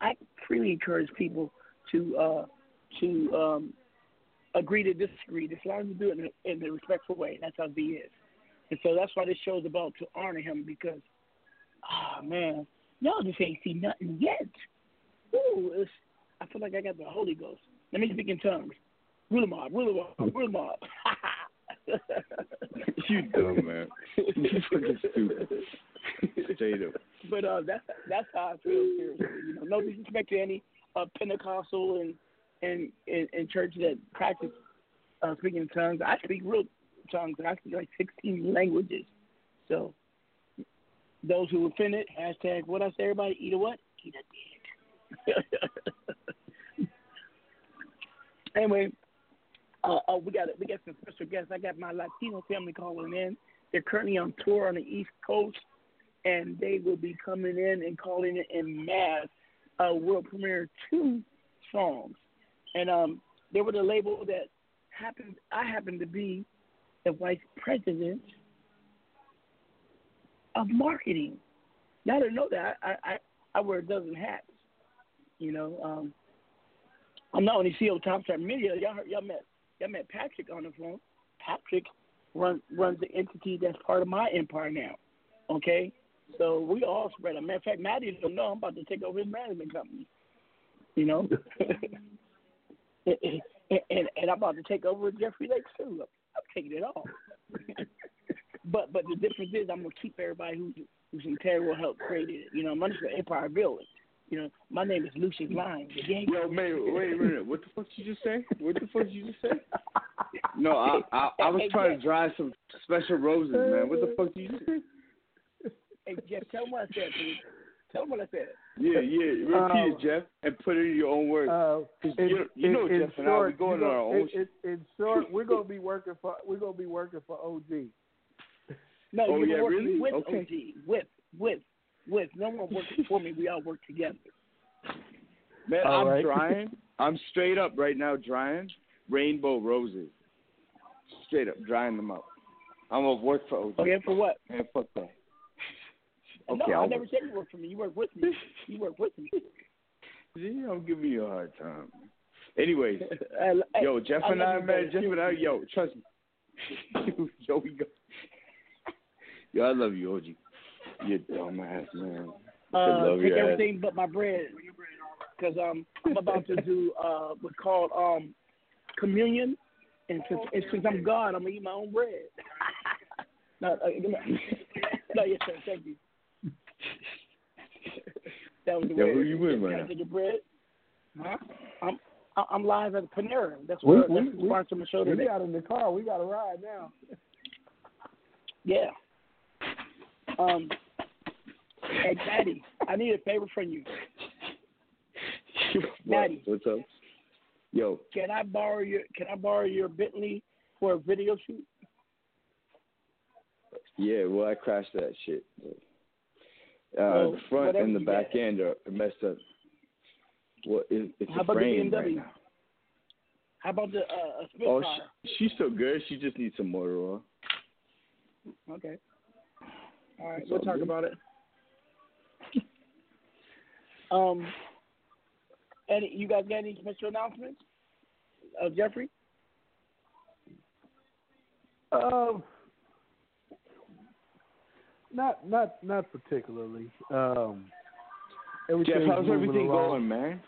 I freely encourage people to uh to um agree to disagree as long as you do it in a, in a respectful way. That's how V is. And so that's why this show's about to honor him because, ah man, y'all just ain't seen nothing yet. Ooh, it's, I feel like I got the Holy Ghost. Let me speak in tongues. Rula Mob, Rula Mob, Rula Mob. you dumb man. You fucking stupid. Straight up. But uh, that's that's how I feel. Seriously, you know, no disrespect to any uh, Pentecostal and and and, and church that practice uh, speaking in tongues. I speak real tongues. I speak like sixteen languages. So those who offended, hashtag what I say, everybody eat a what? Eat a dick. anyway, uh, uh, we got we got some special guests. I got my Latino family calling in. They're currently on tour on the East Coast, and they will be coming in and calling it in mass. Uh, world premiere two songs, and um, they were the label that happened. I happened to be the vice president of marketing. Y'all didn't know that. I I, I wear a dozen hats. You know, um, I'm not only CEO of Top Star Media. Y'all heard, y'all met y'all met Patrick on the phone. Patrick runs runs the entity that's part of my empire now. Okay, so we all spread. A matter of fact, Maddie don't know I'm about to take over his management company. You know, and, and, and I'm about to take over Jeffrey Lake too. I'm taking it all. but but the difference is I'm gonna keep everybody who's who's integral help created it. You know, I'm under the Empire Village. You know, my name is Lucious Lyons. The gang- Yo, man, wait a minute. What the fuck did you just say? What the fuck did you just say? No, I I, I was trying to dry some special roses, man. What the fuck did you just say? Hey Jeff, tell him what I said, please. Tell him what I said. Yeah, yeah. Repeat Um, it, Jeff, and put it in your own words. Uh, 'Cause in, you, you in- know, in Jeff and I, we short, going you on our own. in, in, in short, we're gonna be working for we're gonna be working for OG. No, Oh, you're yeah, working really? with Okay. OG. With, with, with. No one working for me. We all work together. Man, All I'm right. drying. I'm straight up right now drying rainbow roses. Straight up drying them up. I'm gonna work for OG. Okay, for what? Man, fuck that. no, Okay, I I'll never work. said you work for me. You work with me. You work with me. See, I'm giving you a hard time. Anyways, Hey, yo, Jeff I and I, man. Jeff and I, yo, trust me. yo, we go. Yo, I love you, OG. You dumb ass man. Uh, take your ass. everything but my bread, because um, I'm about to do uh, what's called um, communion, and since, and since I'm God, I'm gonna eat my own bread. no, uh, no, yes, sir. Thank you. that was the Yo, way. who you with Can right I now? take your bread? Huh? I'm I'm live at Panera. That's what we that's the we, sponsor of my show we got in the car. We got to ride now. Yeah. Um. Hey, Daddy, I need a favor from you. Maddie. What's up? Yo, Can I borrow your Can I borrow your Bentley for a video shoot? yeah, well, I crashed that shit. Uh, Well, the front and the back got. end are messed up. What is it's How a about the frame right now. How about the uh, Spitfire? Oh, she, she's so good. She just needs some motor oil. Okay. All right, It's we'll all talk good. about it. Um. Any you guys got any special announcements? Uh, Jeffrey. Um, not not not particularly. Um, Jeff, how's everything along. going, man?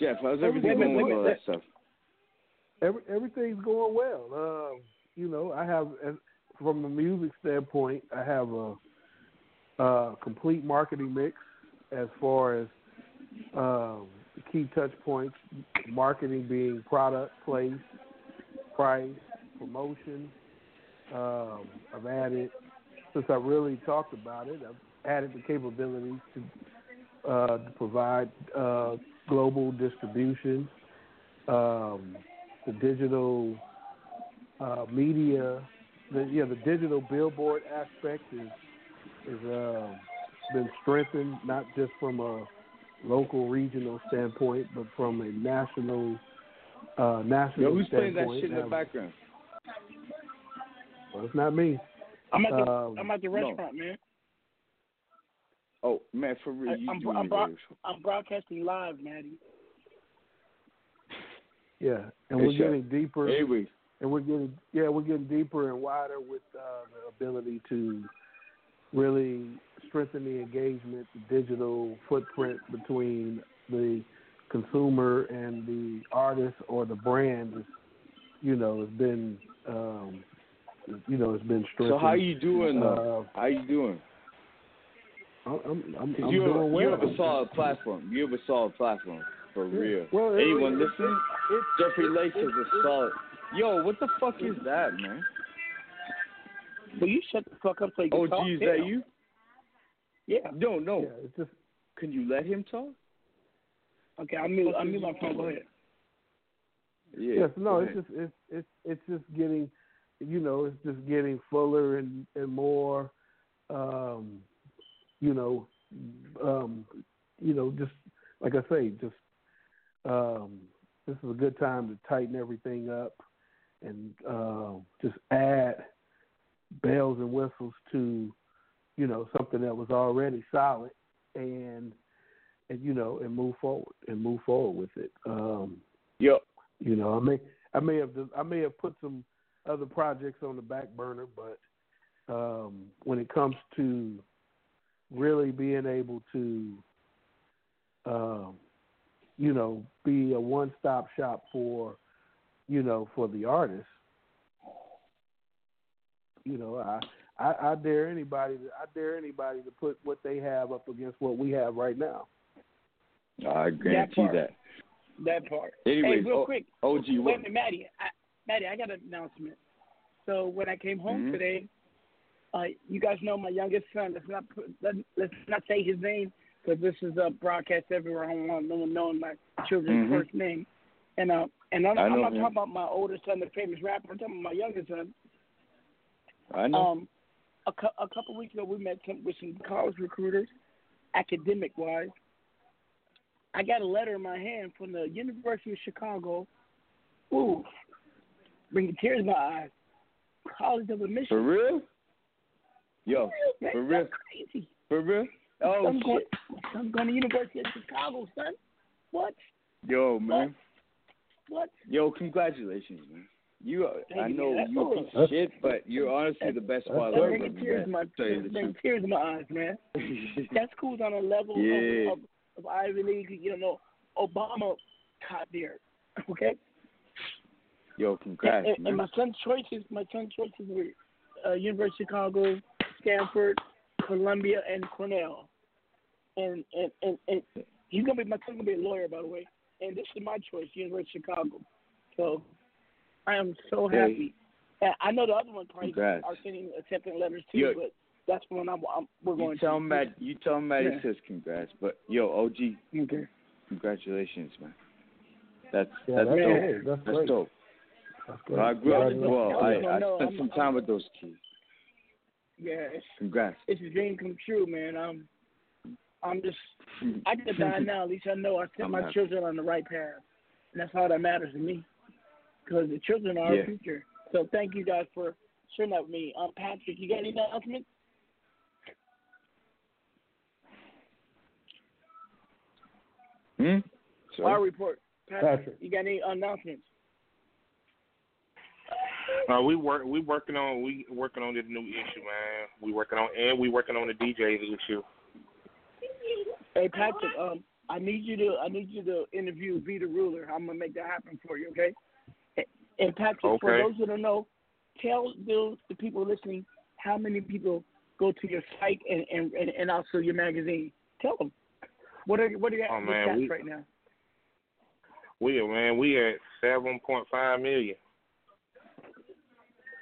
Jeff, how's everything Everything- going with all that stuff? Every, everything's going well. Um, you know, I have, from a music standpoint, I have a, a complete marketing mix as far as um, key touch points, marketing being product, place, price, promotion. Um, I've added, since I really talked about it, I've added the capabilities to, uh, to provide uh, global distribution. Um, the digital uh, media, the yeah, the digital billboard aspect is is uh, been strengthened not just from a local regional standpoint, but from a national uh, national Yo, who's playing that shit in the background? Well, it's not me. I'm at the Um, I'm at the no. restaurant, man. Oh man, for real, I, you I'm, I'm, bro- I'm broadcasting live, Maddie. Yeah, and Hey, we're Chef. getting deeper. Anyways, and we're getting yeah we're getting deeper and wider with uh, the ability to really strengthen the engagement, the digital footprint between the consumer and the artist or the brand. Is, you know, has been um, you know, it's been strengthened. so how you doing though? Uh, how you doing? I'm I'm, I'm, 'Cause I'm you, have, doing well. you have a solid platform. You have saw a solid platform for Yeah. real. Well, Anyone it- listening? it- Jeffrey it- Lakes it- is a solid. Yo, what the fuck is that, man? Will you shut the fuck up so you can Oh, talk? geez, Yeah. that you? Yeah. No, no. Yeah, it's just Can you let him talk? Okay, I'll mute. I'll mute my phone. Go ahead. Yeah. Yes, no, it's just it's it's it's just getting, you know, it's just getting fuller and and more, um, you know, um, you know, just like I say, just um, this is a good time to tighten everything up and uh, just add bells and whistles to, you know, something that was already solid and and you know and move forward and move forward with it. Um, Yo, you know, I may I may have I may have put some other projects on the back burner, but um, when it comes to really being able to, um, you know, be a one-stop shop for, you know, for the artist, you know, I, I I dare anybody to I dare anybody to put what they have up against what we have right now. I guarantee part. that. That part. Anyways, hey, real O- quick. OG, Wait what? a minute, Maddie. I, Maddie, I got an announcement. So when I came home Mhm. today, uh, you guys know my youngest son. Let's not put, let, let's not say his name because this is a broadcast everywhere. I don't want no one knowing my children's Mhm. first name. And uh, and I'm, I I'm not him. talking about my older son, the famous rapper. I'm talking about my youngest son. I know. Um, a, cou- a couple weeks ago, we met some, with some college recruiters, academic wise. I got a letter in my hand from the University of Chicago. Ooh, bringing tears to my eyes. College of Admission. For real? Yo, for real? That's crazy. For real? Oh I'm going, shit. I'm going to University of Chicago, son. What? Yo, man. What? Yo, congratulations, man. You, Thank I you, know man. you a piece of shit, but you're honestly the best That's father ever. bringing tears in my man. Tell you the bringing tears in my eyes, man. that school's on a level Yeah. of, of, of Ivy League. You know, Obama taught there. Okay. Yo, congrats, and, and, man. and my son's choices, my son's choices were uh, University of Chicago, Stanford, Columbia, and Cornell. And and and, and he's gonna be my son's gonna be a lawyer, by the way. And this is my choice, University of Chicago. So I am so Hey. happy. And I know the other one probably Congrats. are sending accepting letters too, Yo. but that's the one I'm, I'm we're going You tell to. him Matt. You tell him Matt. Yeah. He says congrats, but yo, OG. Okay. Congratulations, man. That's Yeah, that's that's dope. great. That's That's great. dope. That's Well, I grew up. Yeah, Well, I, no, I spent I'm- some time with those kids. Yeah, it's, Congrats. it's a dream come true, man. I'm I'm just I could die now. At least I know I set I'm my happy. children on the right path, and that's all that matters to me. Because the children are Yeah. our future. So thank you guys for sharing that with me. Um, Patrick, you got any announcements? Hmm. Our report. Patrick, Patrick. you got any announcements? Uh, we work we working on we working on this new issue, man. We working on and we working on the DJ issue. Hey Patrick, um, I need you to I need you to interview Vee Tha Rula. I'm gonna make that happen for you, okay? And- And Patrick, for those that don't know, tell those the people listening how many people go to your site and and, and, and also your magazine. Tell them what are what are your Oh, your man, we- right now? We are man, we are at seven point five million.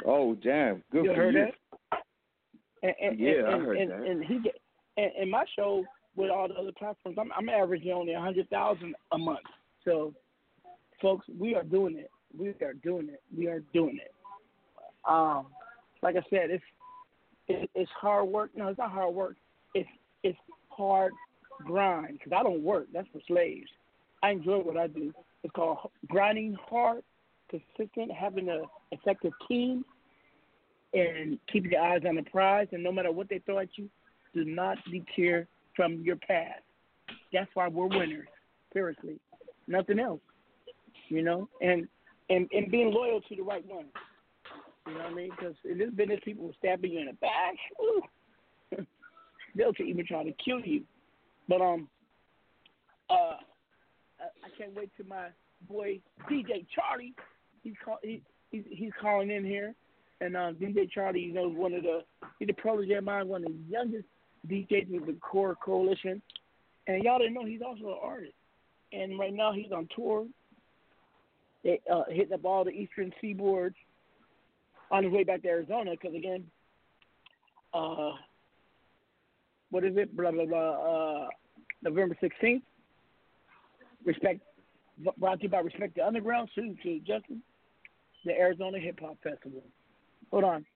Oh damn, good you for you. that? And, and, Yeah, and, I heard and, that. And he get and, and my show with all the other platforms, I'm, I'm averaging only a hundred thousand a month. So, folks, we are doing it. We are doing it. We are doing it. Um, like I said, it's it, it's hard work. No, it's not hard work. It's it's hard grind because I don't work. That's for slaves. I enjoy what I do. It's called grinding hard, consistent, having a effective team, and keeping your eyes on the prize. And no matter what they throw at you, do not deter from your path. That's why we're winners. Seriously, nothing else. You know, and and and being loyal to the right one. You know what I mean? Because in this business, people will stab you in the back. Ooh. They'll even try to kill you. But um, uh, I can't wait till my boy DJ Charlie. He's call, he, he's he's calling in here, and um, DJ Charlie, you know, one of the he's a protege of mine, one of the youngest DJs with the Core Coalition, and y'all didn't know he's also an artist. And right now he's on tour, they, uh, hitting up all the Eastern Seaboard on his way back to Arizona. Because again, uh, what is it? Blah blah blah. Uh, November sixteenth. Respect brought to you by Respect the Underground. Soon to Justin, the Arizona Hip Hop Festival. Hold on.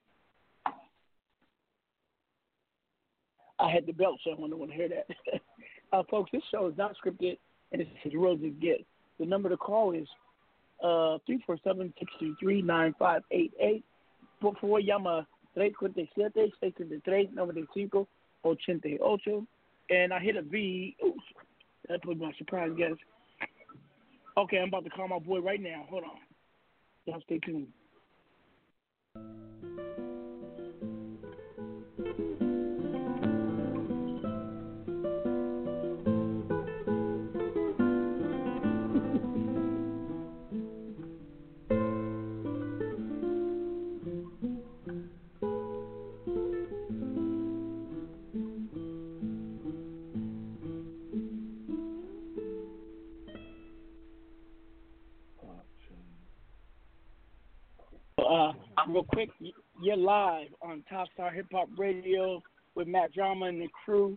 I had the belt, so I don't want to hear that. uh, folks, this show is not scripted, and it's as real as it gets. The number to call is uh, 347-623-9588. Por favor, llama 347-623-9588. And I hit a V. Oops. That put my surprise guess. Okay, I'm about to call my boy right now. Hold on. Y'all stay tuned. Real quick, you're live on Top Star Hip Hop Radio with Mack Drama and the crew.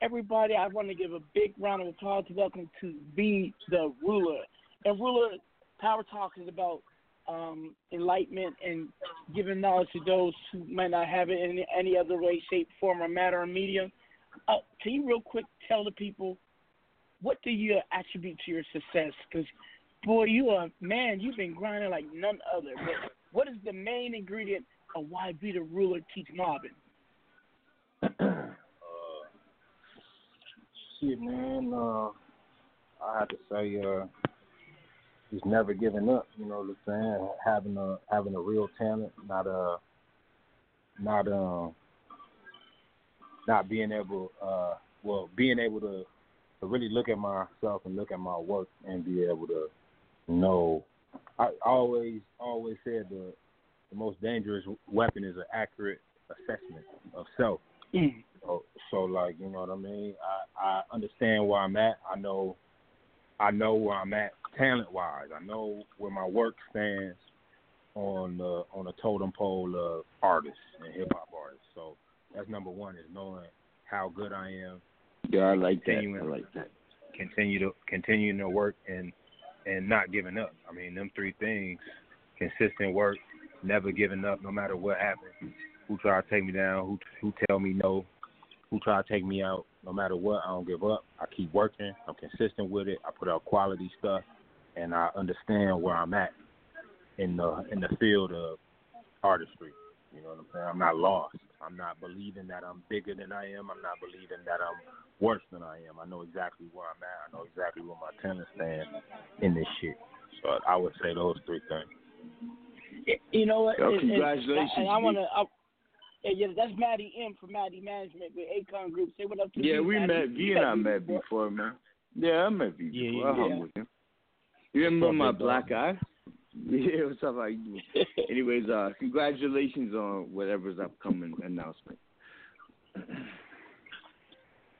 everybody, I want to give a big round of applause to welcome to Vee Tha Rula. And Ruler Power Talk is about um, enlightenment and giving knowledge to those who might not have it in any other way, shape, form, or matter or medium. Uh, can you real quick tell the people what do you attribute to your success? Because boy, you are man, you've been grinding like none other. But what is the main ingredient of why Vee Tha Rula keeps mobbing? Shit, man. Uh, I have to say, uh, never giving up. You know what I'm saying? Having a having a real talent, not a not um not being able uh well being able to to really look at myself and look at my work and be able to know. I always always said the the most dangerous weapon is an accurate assessment of self. Mm. So, so like you know what I mean. I I understand where I'm at. I know I know where I'm at talent wise. I know where my work stands on the on the totem pole of artists and hip hop artists. So that's number one is knowing how good I am. Yeah, I like that. I like that. Continue to continuing to work and and not giving up. I mean, them three things: consistent work, never giving up, no matter what happens. Who try to take me down? Who who tell me no? Who try to take me out? No matter what, I don't give up. I keep working. I'm consistent with it. I put out quality stuff, and I understand where I'm at in the in the field of artistry. You know what I'm saying? I'm not lost. I'm not believing that I'm bigger than I am. I'm not believing that I'm worse than I am. I know exactly where I'm at. I know exactly where my talent stands in this shit. So I would say those three things. You know what? Yo, And- and- congratulations, And I B. want to. Yeah, that's Maddie M from Maddie Management with Acon Group. Say what up to Yeah, V, we Maddie. met. V You and I met before, man. Yeah, I met V Yeah, before. I yeah. hung with him. You remember my black eye? Yeah, what's up? How you doing? Anyways, uh, congratulations on whatever's upcoming announcement.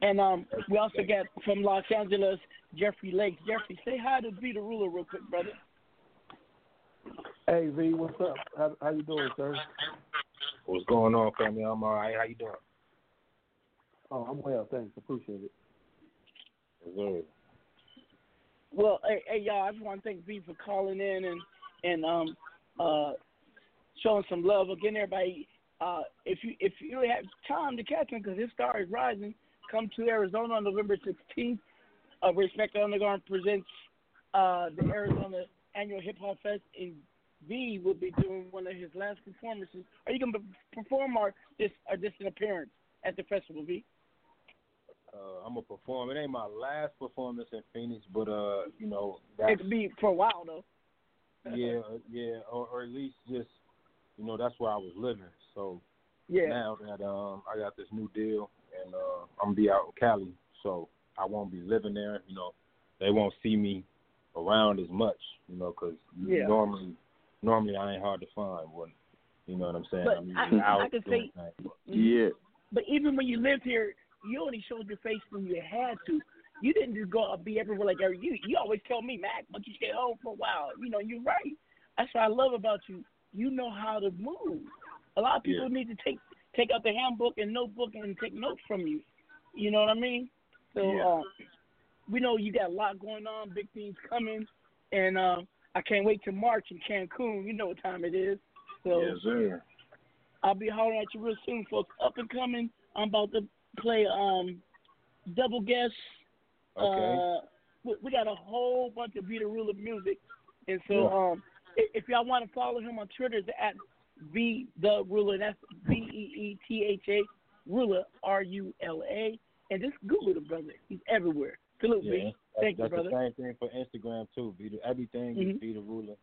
And um, we also got from Los Angeles, Jeffrey Lake. Jeffrey, say hi to Vee Tha Rula real quick, brother. Hey V, what's up? How how you doing, sir? What's going on, family? I'm all right. How you doing? Oh, I'm well, thanks. Appreciate it. Yes. Well, hey, hey y'all, I just want to thank V for calling in and and um uh showing some love. Again, everybody, uh, if you if you have time to catch him because his star is rising, come to Arizona on November 16th. Uh, Respect Underground presents uh, the Arizona Annual Hip Hop Fest, and V will be doing one of his last performances. Are you gonna perform or just or just an appearance at the festival, V? Uh, I'm gonna perform. It ain't my last performance in Phoenix, but uh, you know, that's, It could be for a while though. Yeah, uh, yeah, or, or at least just, you know, that's where I was living. So Yeah. now that um I got this new deal and uh, I'm gonna be out in Cali, so I won't be living there. You know, they won't see me around as much. You know, because Yeah. normally, normally I ain't hard to find. When you know what I'm saying? But I'm usually I out could doing say- things. Yeah. But even when you lived here, you only showed your face when you had to. You didn't just go out be everywhere like every you. You always tell me, Mack, but you stay home for a while. You know, you're right. That's what I love about you. You know how to move. A lot of people need to take take out the handbook and notebook and take notes from you. You know what I mean? So Yeah. uh, we know you got a lot going on, big things coming, and uh, I can't wait to March in Cancun. You know what time it is. So Yes, sir. I'll be hollering at you real soon, folks. Up and coming. I'm about to play um double guess. Okay. Uh, we, we got a whole bunch of Vee Tha Rula music, and so Yeah. um, i- if y'all want to follow him on Twitter, it's at Vee Tha Rula. That's V E E T H A Ruler R U L A, and just Google the brother. He's everywhere. Salute, Yeah, V. that's, Thank you, that's brother. the same thing for Instagram too. Be the, everything Mhm. is Vee Tha Rula.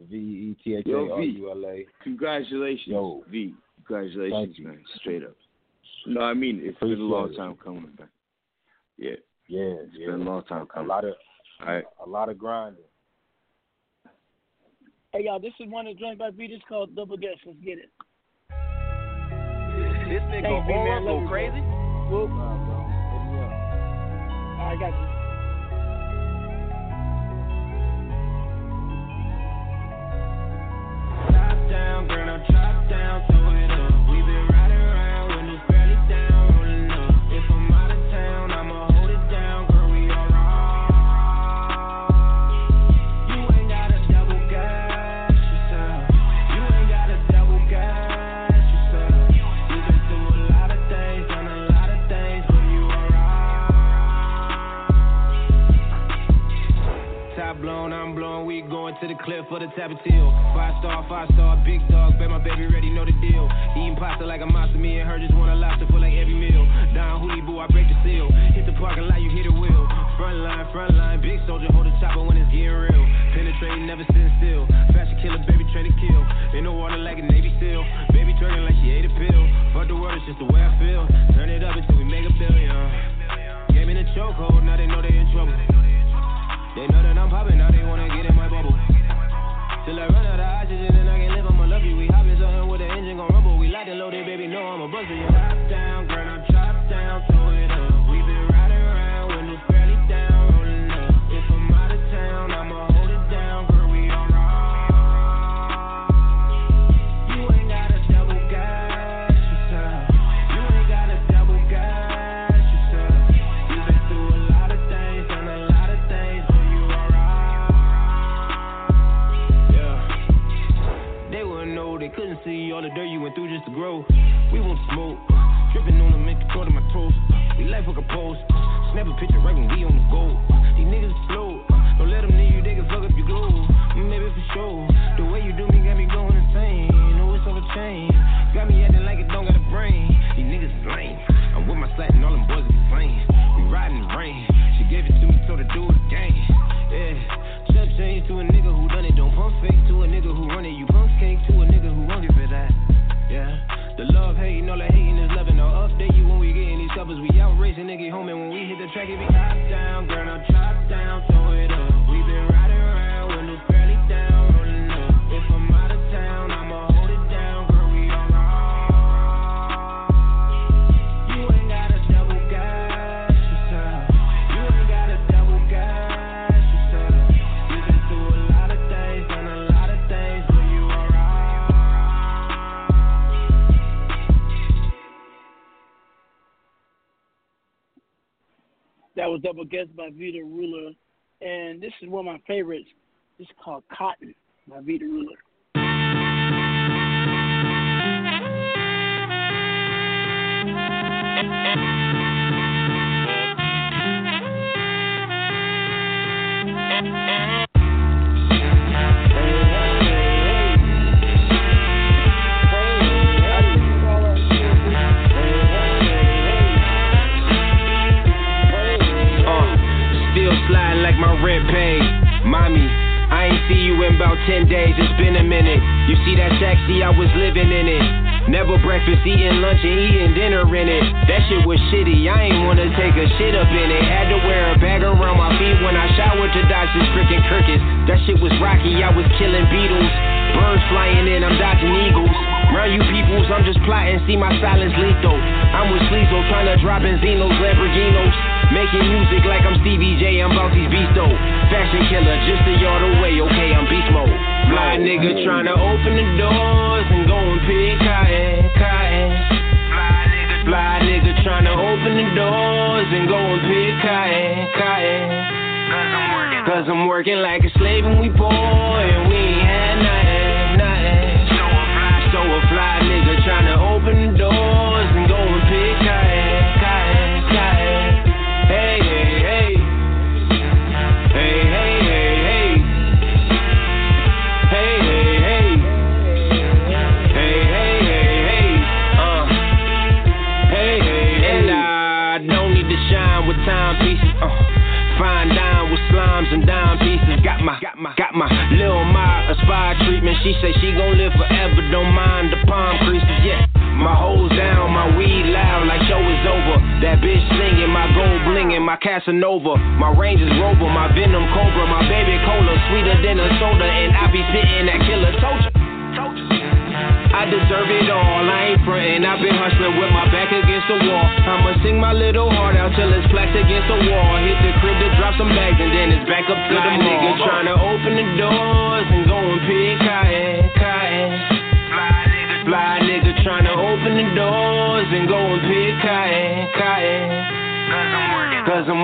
V E T H A Yo, R V. U L A. Congratulations, Yo. V. Congratulations, man. Straight up. No, I mean it's been a long time coming, man. Yeah. Yeah, It's yeah. been a long time A lot of All right. a lot of grinding. Hey y'all, this is one of the joined by V. This called Double Guess. Let's get it. This nigga Thank you, Aura man. Love go you, crazy. Whoop. I got you. Top down, girl, for the tapatio. Five star, five star, big dog, bet my baby ready know the deal. Eating pasta like a monster, me and her just want a lobster for like every meal. Down Hootie Boo, I break the seal. Hit the parking lot, you hit the wheel. Front line, front line, big soldier, hold the chopper when it's getting real. Penetrating, never stand still. Fashion killer, baby, train to kill. In the water like a Navy SEAL. Baby twerking like she ate a pill. Fuck the world, it's just the way I feel. Turn it up until we make a billion. Gave me the chokehold, now they know they in trouble. They know that I'm popping, now they wanna get in my bubble. Till I run out of oxygen and I Double Guess by Vee Tha Rula. And this is one of my favorites. It's called Cotton by Vee Tha Rula. See you in about 10 days, it's been a minute. You see that taxi, I was living in it. Never breakfast, eating lunch, and eating dinner in it. That shit was shitty, I ain't wanna take a shit up in it. Had to wear a bag around my feet when I showered to dodge this freaking crickets. That shit was rocky, I was killing beetles. Birds flying in, I'm dodging eagles. Round you peoples, I'm just plotting, see my silence lethal. I'm with Sleezo, trying to drop Enzinos, Lamborghinos. Making music like I'm Stevie J, I'm Bounty's Beast though. Fashion killer, just a yard away, okay, I'm beast mode. Fly nigga trying to open the doors and go and pick cotton, cotton. Fly nigga, fly nigga trying to open the doors and go and pick cotton, cotton. Cause I'm working like a slave and we poor and we She say she gon' live forever. Don't mind the palm creases. Yeah. My hoes down, my weed loud like show is over. That bitch singing, my gold blinging, my Casanova. My range is rover, my venom cobra, my baby cola sweeter than a soda, and I be spitting that killer torture. I deserve it all, I ain't frontin'. I've been hustling with my back against the wall. I'ma sing my little heart out till it's plaques against the wall. Hit the crib to drop some bags and then it's back up to the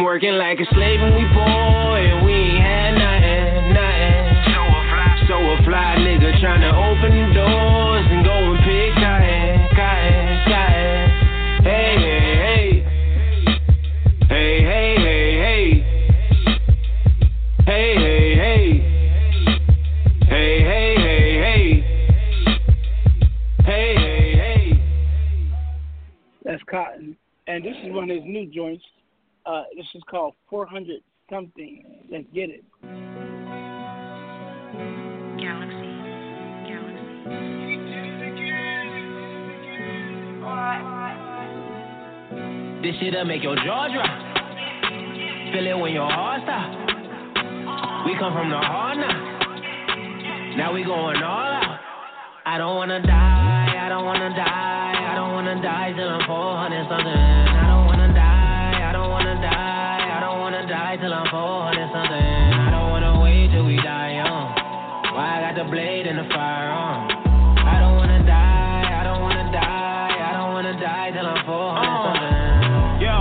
working like a slave and we boy, and we ain't had nothing, nothing. So a fly, so a fly nigga trying to open the doors and go and pick cotton, cotton, cotton. Hey, hey, hey. Hey, hey, hey, hey. Hey, hey, hey. Hey, hey, hey, hey. Hey, hey, hey. That's Cotton. And this is one of his new joints uh, this is called 400 something. Let's get it. Galaxy. Galaxy. This shit'll make your jaw drop. Feel it when your heart stop. We come from the hard now. Now we going all out. I don't wanna die, I don't wanna die, I don't wanna die till I'm 400 something. Till I'm 400 something. I don't wanna wait till we die young. Why I got the blade and the firearm? I don't wanna die, I don't wanna die, I don't wanna die till I'm 400 uh, something. Yo,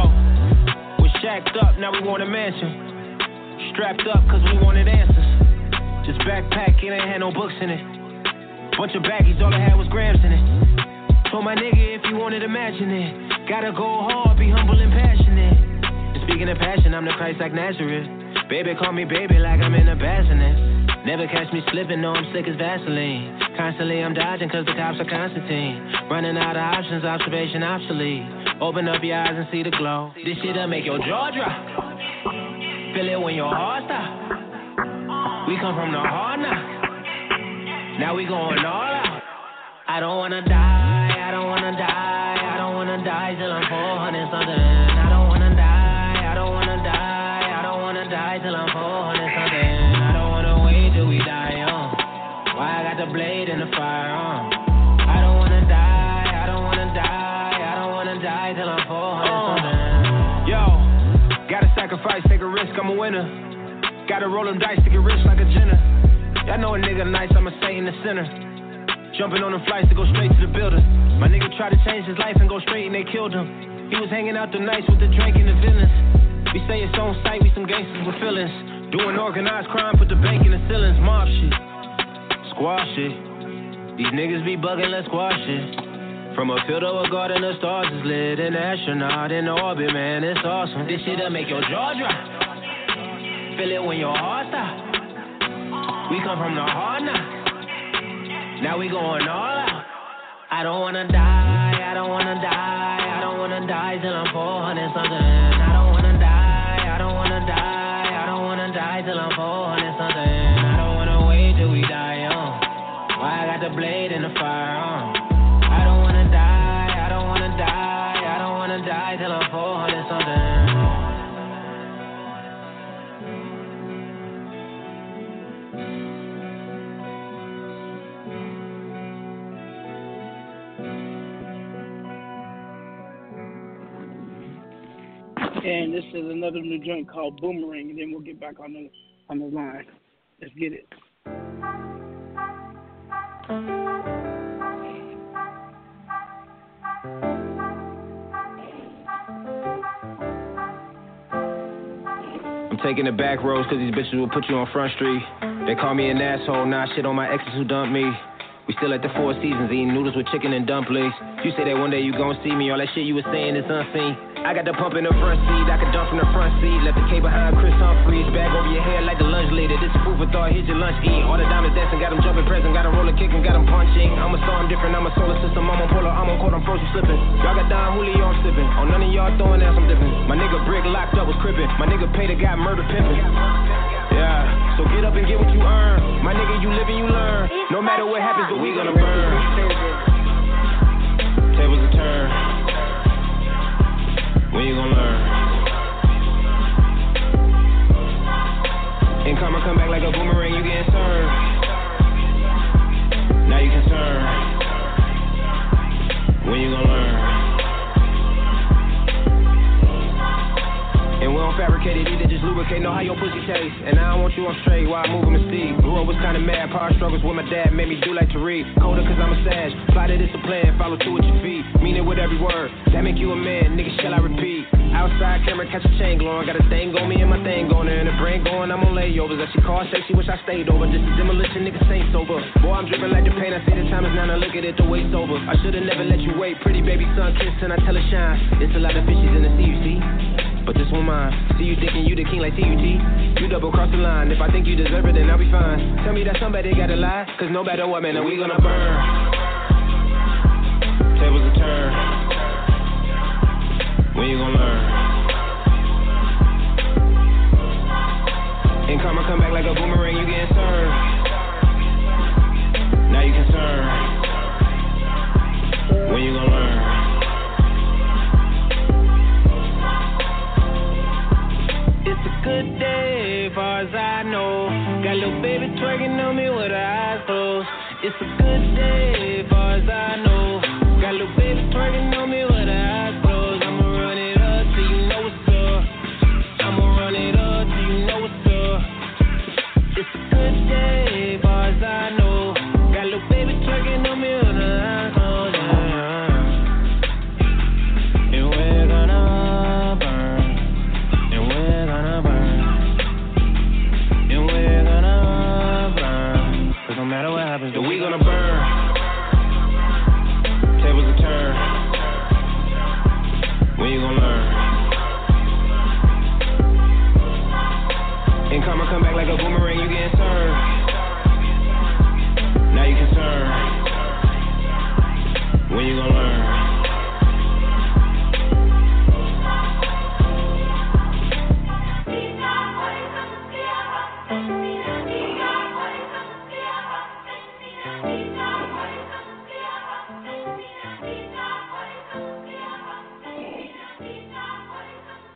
we shacked up, now we want a mansion. Strapped up, cause we wanted answers. Just backpack, it ain't had no books in it. Bunch of baggies, all I had was grams in it. Told my nigga if you wanted to imagine it. Gotta go hard, be humble and passionate. Speaking of passion, I'm the Christ like Nazareth. Baby, call me baby like I'm in a bassinet. Never catch me slipping, no, I'm slick as Vaseline. Constantly I'm dodging cause the cops are Constantine. Running out of options, observation obsolete. Open up your eyes and see the glow. This shit'll make your jaw drop. Feel it when your heart stop. We come from the hard now. Now we going all out. I don't wanna die, I don't wanna die, I don't wanna die till I'm 400 something. Got the blade and the firearm? Uh. I don't wanna die, I don't wanna die, I don't wanna die till I'm 400 uh. something. Yo, gotta sacrifice, take a risk, I'm a winner. Gotta roll them dice to get rich like a Jenner. Y'all know a nigga nice, I'ma stay in the center. Jumping on them flights to go straight to the building. My nigga tried to change his life and go straight and they killed him. He was hanging out the nights with the drink and the villains. We say it's on sight, we some gangsters with feelings. Doing organized crime, put the bank in the ceilings. Mob shit, squash it. These niggas be bugging, let's squash it. From a field of a garden of stars is lit, an astronaut in orbit, man, it's awesome. This shit'll make your jaw drop. Feel it when your heart stop. We come from the hard now. Now we going all out. I don't wanna die, I don't wanna die, I don't wanna die till I'm 400 something. I don't wanna die, I don't wanna die, I don't wanna die till I'm 400 something. The blade and the firearm? I don't wanna die, I don't wanna die, I don't wanna die till I'm 400 something. And this is another new joint called Boomerang, and then we'll get back on the on the line. Let's get it. I'm taking the back roads cause these bitches will put you on front street. They call me an asshole, I shit on my exes who dumped me. We still at the Four Seasons eating noodles with chicken and dumplings. You say that one day you gon' see me, all that shit you was saying is unseen. I got the pump in the front seat, I can dump from the front seat. Left the K behind Chris Humphries, bag over your head like the lunch leader. This is food for thought, here's your lunch eat. All the diamonds dancing, got them jumping present, got them roller kicking, got them punching. I'm a star, I'm different, I'm a solar system, I'm on polar, I'm on court, I'm frozen slipping. Y'all got Don Julio, I'm sipping. On none of y'all throwing ass, I'm dipping. My nigga Brick locked up was crippin'. My nigga a guy murder pimpin'. Yeah, so get up and get what you earn. My nigga, you live and you learn. No matter what happens, but we gonna burn. Tables a turn. When you gonna learn? And karma come back like a boomerang, you getting served. Now you concerned. When you gonna learn? And we don't fabricate it either, just lubricate, know how your pussy tastes. And I don't want you on straight while I move in mystique. Grew up was kinda mad, power struggles with my dad made me do like to read. Colder cause I'm a sage, fly to discipline, follow through with your feet. Mean it with every word, that make you a man, nigga, shall I repeat? Outside camera, catch a chain glowing, got a thing on me and my thing going and the brain going, I'm on layovers. That she call, say she wish I stayed over. Just a demolition, nigga, ain't sober. Boy, I'm dripping like the pain, I say the time is now, now look at it, the waist over. I should've never let you wait, pretty baby son, kiss and I tell her shine. It's a lot of fishes in the sea, you see? But this one mine. See you thinking you the king like TUT. You double cross the line. If I think you deserve it, then I'll be fine. Tell me that somebody gotta lie. Cause no matter what, man, we gonna burn. Tables a turn. When you gonna learn? And karma come back like a boomerang, you getting served. Now you concerned. When you gonna learn? Good day, far as I know. Got little baby twerking on me with her eyes closed. It's a good day, far as I know.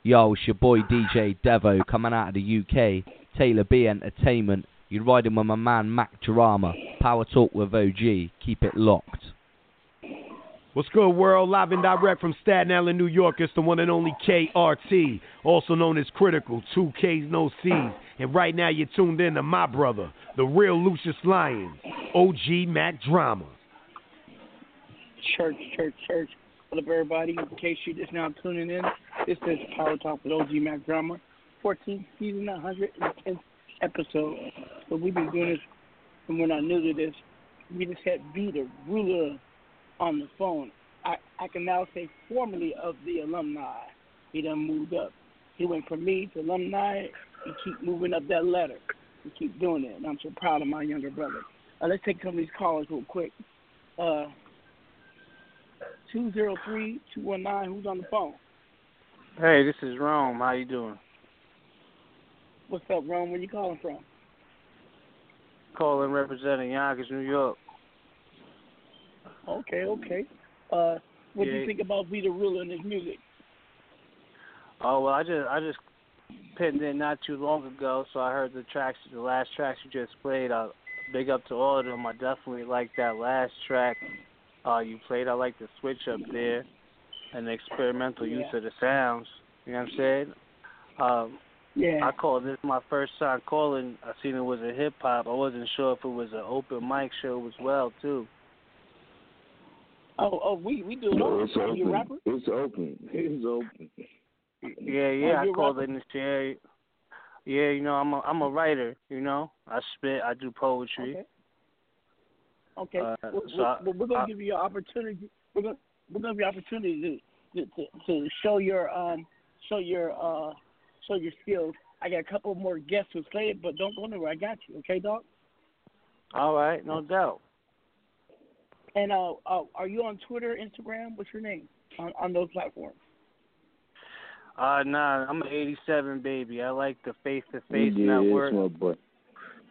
Yo, it's your boy DJ Devo coming out of the UK. Taylor B Entertainment. You're riding with my man Mack Drama. Power Talk with OG. Keep it locked. What's good, world? Live and direct from Staten Island, New York. It's the one and only KRT, also known as Critical. Two K's, no C's. And right now, you're tuned in to my brother, the real Lucious Lyons, OG Mack Drama. Church, church, church. What up, everybody? In case you're just now tuning in, this is Power Talk with OG Mack Drama, 14th season, 110th episode. So we've been doing this, and we're not new to this. We just had V, the ruler, on the phone. I, I can now say formally of the alumni. He done moved up. He went from me to alumni. He keep moving up that ladder. He keep doing it, and I'm so proud of my younger brother. Uh, let's take some of these callers real quick. Uh, 203-219, who's on the phone? Hey, this is Rome. How you doing? What's up, Ron? Where you calling from? Calling representing Yonkers, New York. Okay, okay. Uh, what do you think about Vee Tha Rula and his music? Oh well, I just I just pinned in not too long ago, so I heard the tracks, the last tracks you just played. Uh, big up to all of them. I definitely like that last track uh, you played. I like the switch up there and the experimental use Yeah. of the sounds. You know what I'm saying? Um, Yeah. I called this my first time calling. I seen it was a hip hop. I wasn't sure if it was an open mic show as well too. Oh, oh, we we do it all. it's Are you a open. rapper? It's open. It's open. Yeah, yeah, Oh, I you're called rapping? in to share. Yeah, you know, I'm a I'm a writer. You know, I spit, I do poetry. Okay. Okay. Uh, Well, so well, I- we're gonna I- give you an opportunity. We're gonna we're gonna give you an opportunity to to, to, to show your um show your uh show your skills. I got a couple more guests who say it, but don't go nowhere. I got you. Okay, dog. All right, no doubt. And uh, uh are you on Twitter, Instagram? What's your name on on those platforms? Uh, nah, I'm an '87 baby. I like the face to face network. it's my boy.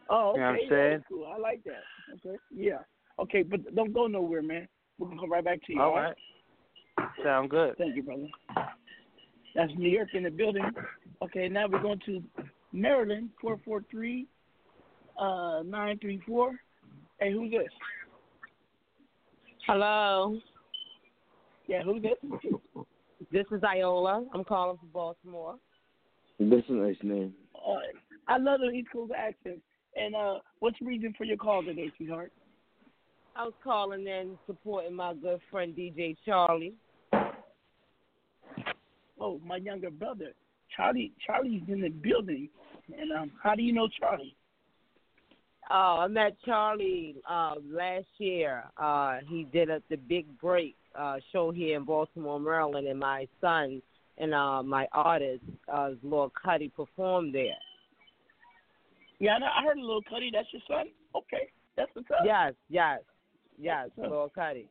Oh, okay. You know what I'm saying? cool. I like that. Okay. Yeah. Okay, but don't go nowhere, man. We're gonna come right back to you. All right. Sound good. Thank you, brother. That's New York in the building. Okay, now we're going to Maryland, four four three, uh, nine three four. Hey, who's this? Hello. Yeah, who's this? This is Iola. I'm calling from Baltimore. That's a nice name. Uh, I love the East Coast accent. And uh, what's the reason for your call today, sweetheart? I was calling in supporting my good friend DJ Charlie. Oh, my younger brother, Charlie. Charlie's in the building. And um, how do you know Charlie? Oh, I met Charlie uh, last year. Uh, he did a, the Big Break uh, show here in Baltimore, Maryland, and my son and uh, my artist, uh, Lord Cuddy, performed there. Yeah, I, I heard a little Cuddy. That's your son. Okay, that's what's up. Yes, yes, yes, what's Cuddy.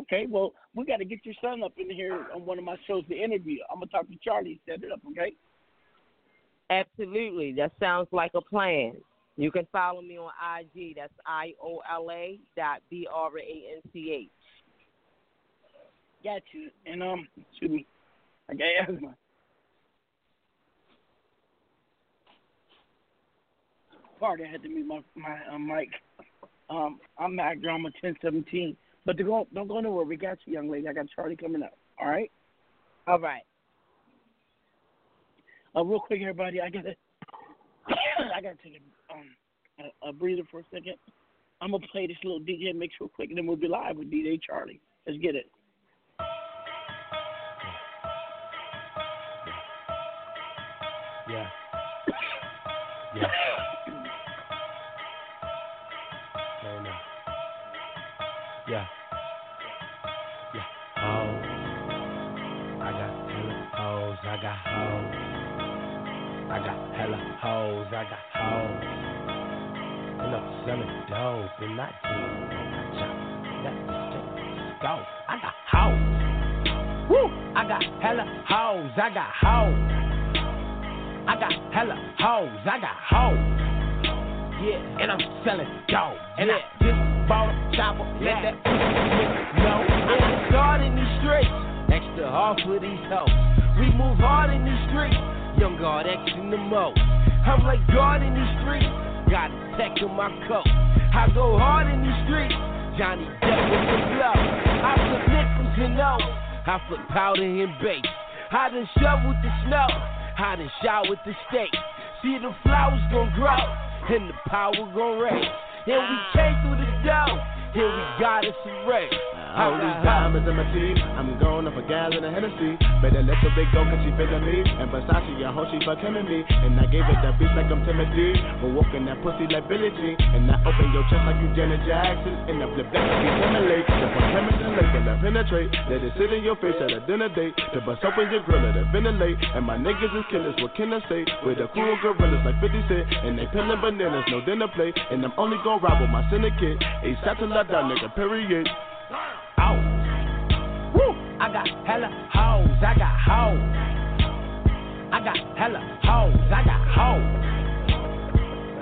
Okay, well, we got to get your son up in here on one of my shows to interview. I'm gonna talk to Charlie, set it up, okay? Absolutely. That sounds like a plan. You can follow me on IG. That's I O L A dot B R A N C H. Got you. And um, excuse me, I got asthma. I had to mute my my uh, mic. Um, I'm Mack Drama 1017. But don't go, don't go nowhere. We got you, young lady. I got Charlie coming up. All right. All right. Uh, real quick, everybody. I gotta I gotta take a um a, a breather for a second. I'm gonna play this little DJ mix real quick, and then we'll be live with DJ Charlie. Let's get it. Got hoes. I got hella hoes. I got hoes. And I'm selling dope and I do. Let's go. I got hoes. Woo! I got hella hoes. I got hoes. I got hella hoes, I got hoes. Yeah, and I'm selling dope. And I just bought a chopper, let that know. I'm hard in these streets, extra hard for these hoes. We move hard in these streets, young guard in the mo. I'm like God in these streets, got a tech in my coat. I go hard in these streets, Johnny Depp with the blow. I flip nickels and O's, I flip powder and base. I done shoveled the snow. I done shot with the state. See the flowers gon' grow and the power gon' raise. And we ah. came through the door, and we got us some race. All these diamonds in my teeth, I'm going up a gallon of Hennessy. Better let the big go, cause she feelin' me. And Versace, I hope she fuck him and me. And I gave it that beat like I'm Timothy. But walking that pussy like Billie Jean. And I open your chest like you Janet Jackson. And I flip that like you Timberlake. If I'm chemist and lake, and I penetrate. Let it sit in your face at a dinner date. To bust open your grill, at it ventilate. And my niggas is killers, what can I say? With the cool gorillas like 50 Cent. And they peeling bananas, no dinner plate. And I'm only gonna ride with my syndicate. A satellite down, nigga, period. Ow. Woo! I got hella hoes, I got hoes. I got hella hoes, I got hoes.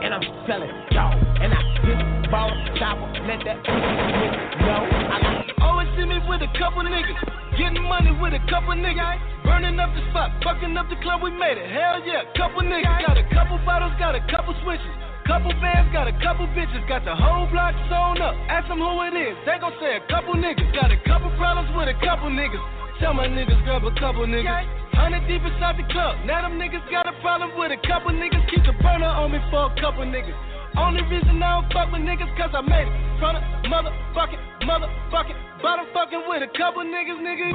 And I'm selling dope. And I just bought a chopper, let that nigga know. I got Always see me with a couple niggas. Getting money with a couple niggas. Burning up the spot, fucking up the club, we made it. Hell yeah, couple niggas. Got a couple bottles, got a couple switches. Couple bands, got a couple bitches. Got the whole block sewn up. Ask them who it is. They gon' say a couple niggas. Got a couple problems with a couple niggas. Tell my niggas grab a couple niggas. Hundred deep inside the club. Now them niggas got a problem with a couple niggas. Keep the burner on me for a couple niggas. Only reason I don't fuck with niggas cause I made it from the motherfucking, motherfucking bottom fucking with a couple niggas, nigga.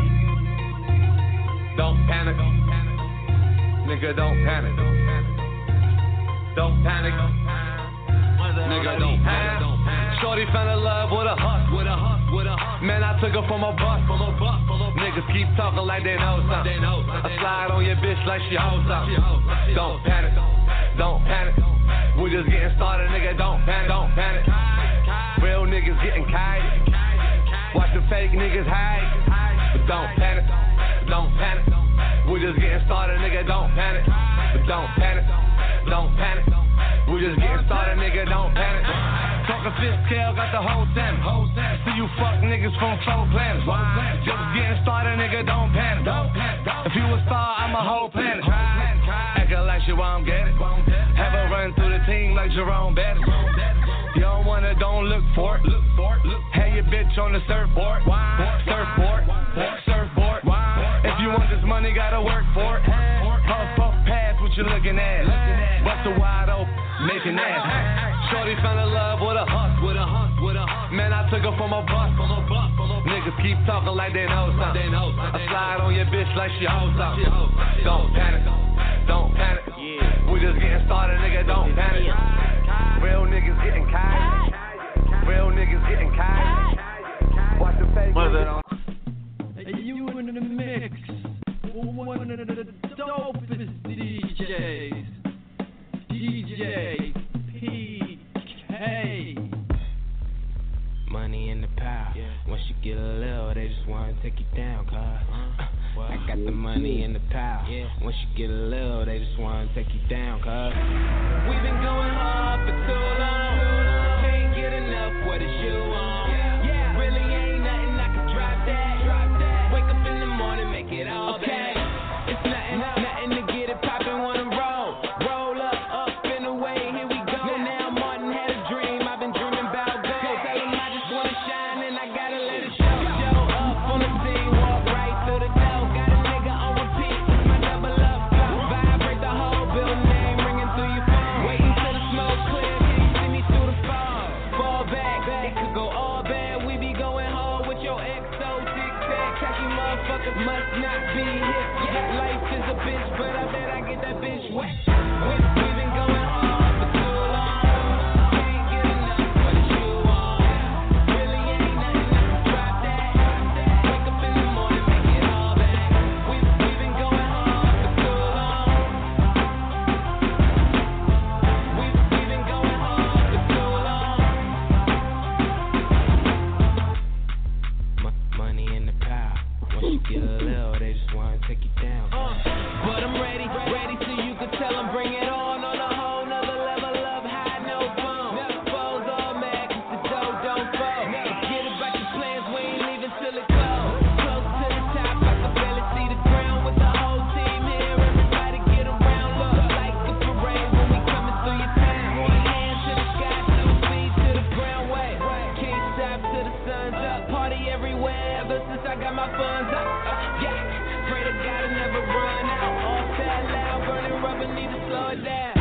Don't panic. Nigga, don't panic. Don't panic. Don't panic. Nigga, Don't panic. Shorty fell in love with a hus, with a hus, with a hus. Man, I took her from a bus, from a bus, from a bus. Niggas keep talking like they know something. I slide on your bitch like she hoes something. Don't panic. Don't panic. We just getting started, nigga. Don't panic. Don't panic. Real niggas getting kited. Watch the fake niggas hide. But don't panic. Don't panic. We just getting started, nigga. Don't panic. But don't panic. Don't panic. We just getting started, nigga. Don't panic. Talking fifth scale, got the whole ten. See you fuck niggas from four planets. Just getting started, nigga. Don't panic. If you a star, I'm a whole planet. Acting like shit, why I'm getting. Have a run through the team like Jerome Bettis. You don't wanna, don't look for it. Have your bitch on the surfboard. Surfboard. Surfboard. Gotta work for it. Puff, puff, pass what you looking at. Bust a wide open, making ass. Shorty fell in love with a hus, with a hus, with a hus. Man, I took her from a bus, from a bus, from a bus. Niggas keep talking like they know something. I slide on your bitch like she hoes something. Don't panic, don't panic. We just getting started, nigga. Don't panic. Real niggas getting kind. Real niggas getting kind. Watch the fake. one of the dopest DJs. DJ PK. Money in the power. Yeah. Once you get a little, they just wanna take you down, cuz. Uh-huh. I got the money in the power. Yeah. Once you get a little, they just wanna take you down, cuz. We've been going hard for two never run out. All that loud, burning rubber, need to slow down.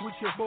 Switch your boy.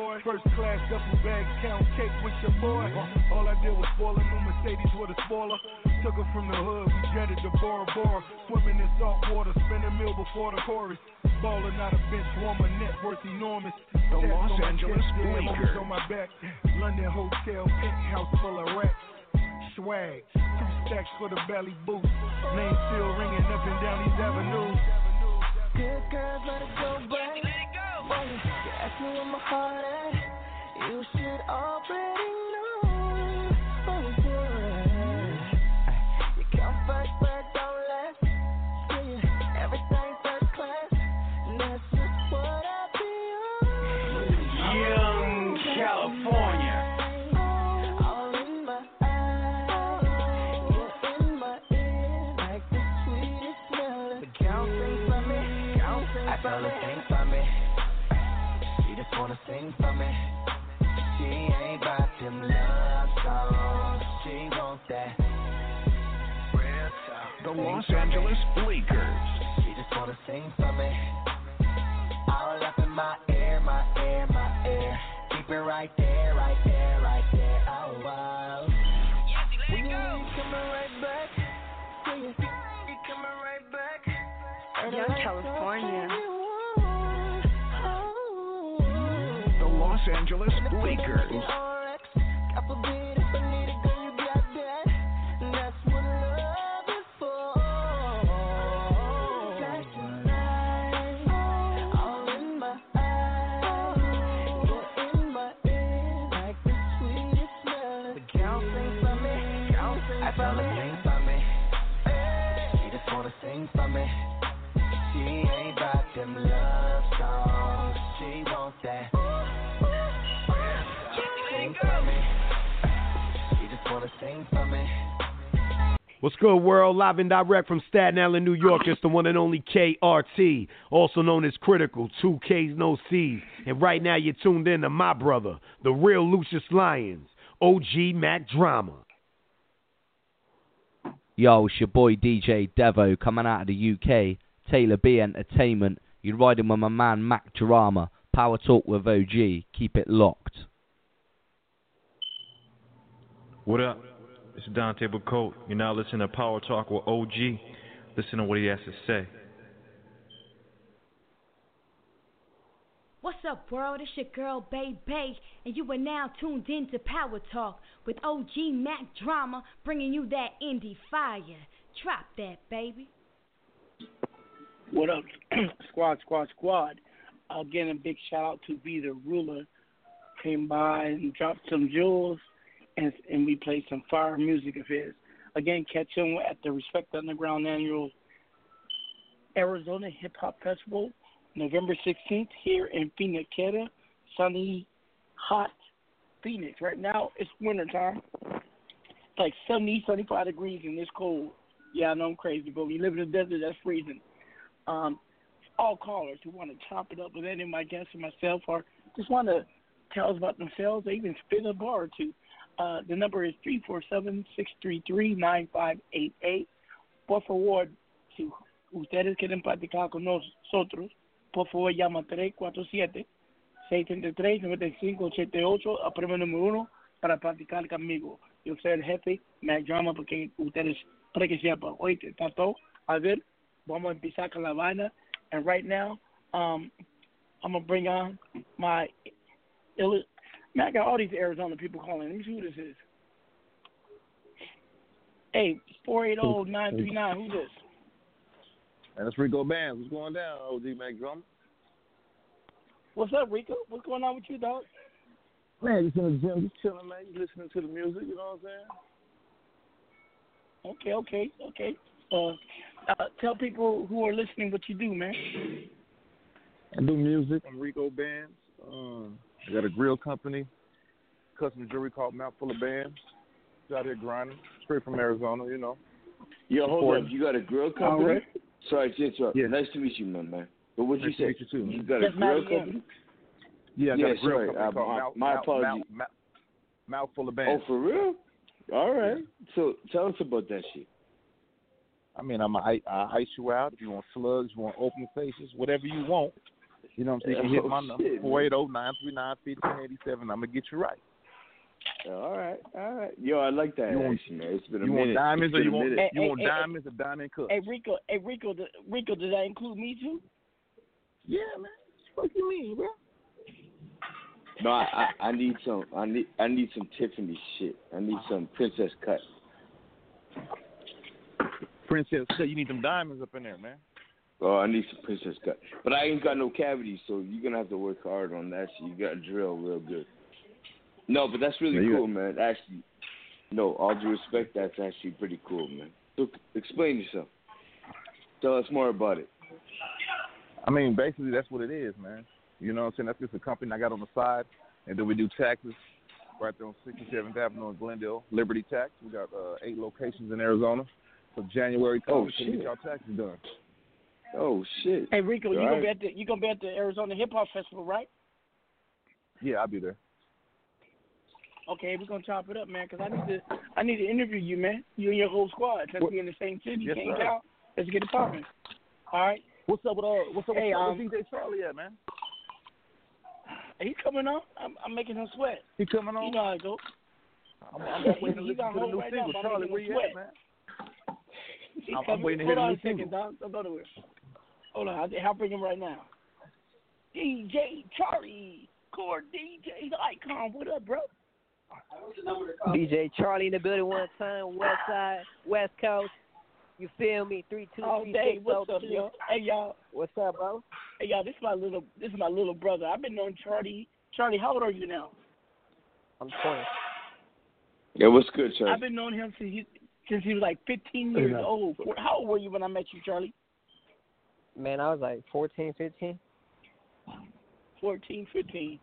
Good, world? Live and direct from Staten Island, New York. It's the one and only KRT, also known as Kritikal, two Ks, no Cs. And right now, you're tuned in to my brother, the real Lucious Lyons, OG Mack Drama. Yo, it's your boy DJ Devo coming out of the UK. Taylor B Entertainment. You're riding with my man Mack Drama. Power Talk with OG. Keep it locked. What up? It's Dante Coat. You're now listening to Power Talk with OG. Listen to what he has to say. What's up, world? It's your girl, Bay Bay, and you are now tuned in to Power Talk with OG Mack Drama, bringing you that indie fire. Drop that, baby. What up, squad, squad, squad? Again, a big shout out to Vee Tha Rula. Came by and dropped some jewels, and and we played some fire music of his. Again, catch him at the Respect Underground Annual Arizona Hip Hop Festival, November 16th here in Phoenix, sunny, hot Phoenix. Right now, it's winter time. It's like 70, 75 degrees and it's cold. Yeah, I know I'm crazy, but we live in the desert, that's freezing. Um, all callers who want to chop it up with any of my guests and myself or just want to tell us about themselves or even spin a bar or two. Uh, the number is 347-633-9588. Por favor, si ustedes quieren platicar con nosotros, por favor llama 347-633-9588 a premio número uno para platicar conmigo. Yo soy el jefe, Mack Drama, porque ustedes, para que sepan, está todo. A ver, vamos a empezar con la vaina. And right now, um, I'm going to bring on my... Man, I got all these Arizona people calling. Let me see who this is. Hey, 480-939, who's this? And it's Rico Bands. What's going down, OG Mack Drum? What's up, Rico? What's going on with you, dog? Man, just in the gym, just chilling, man. Just listening to the music, you know what I'm saying? Okay, okay, okay. Uh, uh, tell people who are listening what you do, man. I do music. I'm Rico Bands. Um, I got a grill company, custom jewelry called Mouthful of Bands. Just out here grinding, straight from Arizona, you know. Yo, hold Support- up. You got a grill company? right. Sorry to interrupt. Yeah. Nice to meet you, my man. But what would you Nice to say? meet you too, man. got a grill yeah. company? Yeah, I got Yeah, a grill sorry. company Uh, called my- Mouth, my Mouth- apologies. Mouth, Mouth, Mouthful of Oh, for real? All right. So tell us about that shit. I mean, I'm a, I, I ice you out if you want slugs, you want open faces, whatever you want. You know what I'm saying? You can hit Oh, my number, shit, man. 480-939-1587. I'm going to get you right. All right, all right. Yo, I like that You want- action, man. It's been a you minute. want diamonds or you want, minute. you Hey, want hey, hey, diamonds or diamond cups? Hey, Rico, hey, Rico, th- Rico, does that include me too? Yeah, man. What do you mean, bro? No, I, I I need some. I need I need some Tiffany shit. I need some princess cut. Princess, so you need them diamonds up in there, man. Oh, I need some princess cut. But I ain't got no cavities, so you're gonna have to work hard on that. shit. you got to drill real good. No, but that's really Yeah, cool, man. Actually, no, all due respect, that's actually pretty cool, man. So explain yourself. Tell us more about it. I mean, basically, that's what it is, man. You know what I'm saying? That's just a company I got on the side, and then we do taxes right there on 67th Avenue in Glendale, Liberty Tax. We got uh, eight locations in Arizona. So January Oh, comes, we can shit. get y'all taxes done. Oh shit! Hey, Rico, you All gonna be at the you gonna be at the Arizona Hip Hop Festival, right? Yeah, I'll be there. Okay, we're gonna chop it up, man, 'cause I need to I need to interview you, man. You and your whole squad. Since we in the same city, Yes, can't count. Let's get it popping. All right. What's up with uh? What's up Hey, with um, DJ Charlie at, man? He's coming on. I'm, I'm making him sweat. He coming on? You know how it goes. I'm, I'm just waiting to He listen to the new right single. Charlie, where him you sweat. at, man? I'm- I'm waiting to hear the new a second, single. dog. Don't go nowhere. Hold on. I'll, I'll bring him right now. DJ Charlie, core DJ icon. What up, bro? DJ Charlie in the building one time, West Side, West Coast. You feel me? Three two All three day. six What's oh up, two. yo? Hey, y'all. What's up, bro? Hey, y'all. This is my little. This is my little brother. I've been knowing Charlie. Charlie, how old are you now? I'm twenty. Yeah, what's good, Charlie? I've been knowing him since he since he was like 15 years old. How old were you when I met you, Charlie? Man, I was like 14, 15. 14, 15.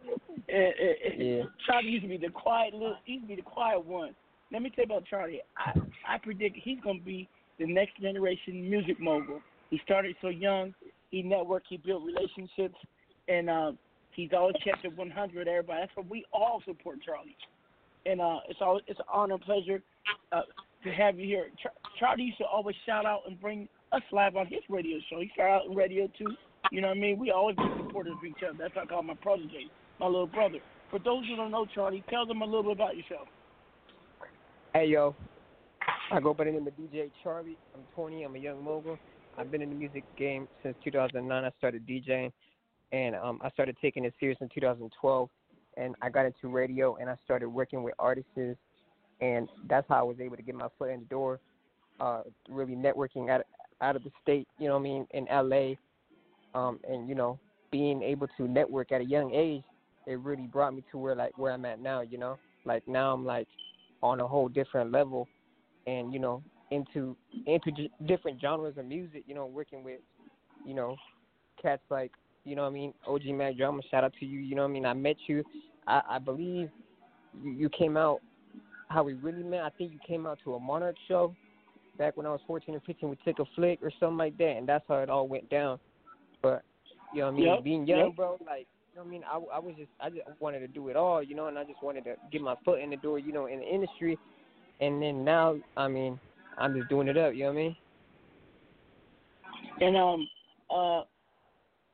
And, and, and Yeah. Charlie used to be the quiet little. He used to be the quiet one. Let me tell you about Charlie. I I predict he's gonna be the next generation music mogul. He started so young. He networked. He built relationships, and uh, he's always kept it 100 with everybody. That's why we all support Charlie. And uh, it's all it's an honor and pleasure uh, to have you here. Char- Charlie used to always shout out and bring us live on his radio show. He started out in radio too. You know what I mean? We always be supporters of each other. That's why I call my protege, my little brother. For those who don't know Charlie, tell them a little bit about yourself. Hey yo, I go by the name of DJ Charlie. I'm 20. I'm a young mogul. I've been in the music game since 2009. I started DJing, and um, I started taking it serious in 2012. And I got into radio, and I started working with artists, and that's how I was able to get my foot in the door. Uh, really networking out out of the state, you know what I mean, in LA, um, and you know, being able to network at a young age, it really brought me to where like where I'm at now. You know, like now I'm like on a whole different level and you know into into j- different genres of music you know working with you know cats like you know what i mean og Mack Drama shout out to you you know what i mean? I met you. I i believe you, you came out how we really met. I think you came out to a monarch show back when i was 14 or 15 we took a flick or something like that and that's how it all went down but you know what i mean Yep, being young yep. bro like you know what I mean? I, I was just, I just wanted to do it all, you know, and I just wanted to get my foot in the door, you know, in the industry. And then now, I mean, I'm just doing it up, you know what I mean? And um, uh,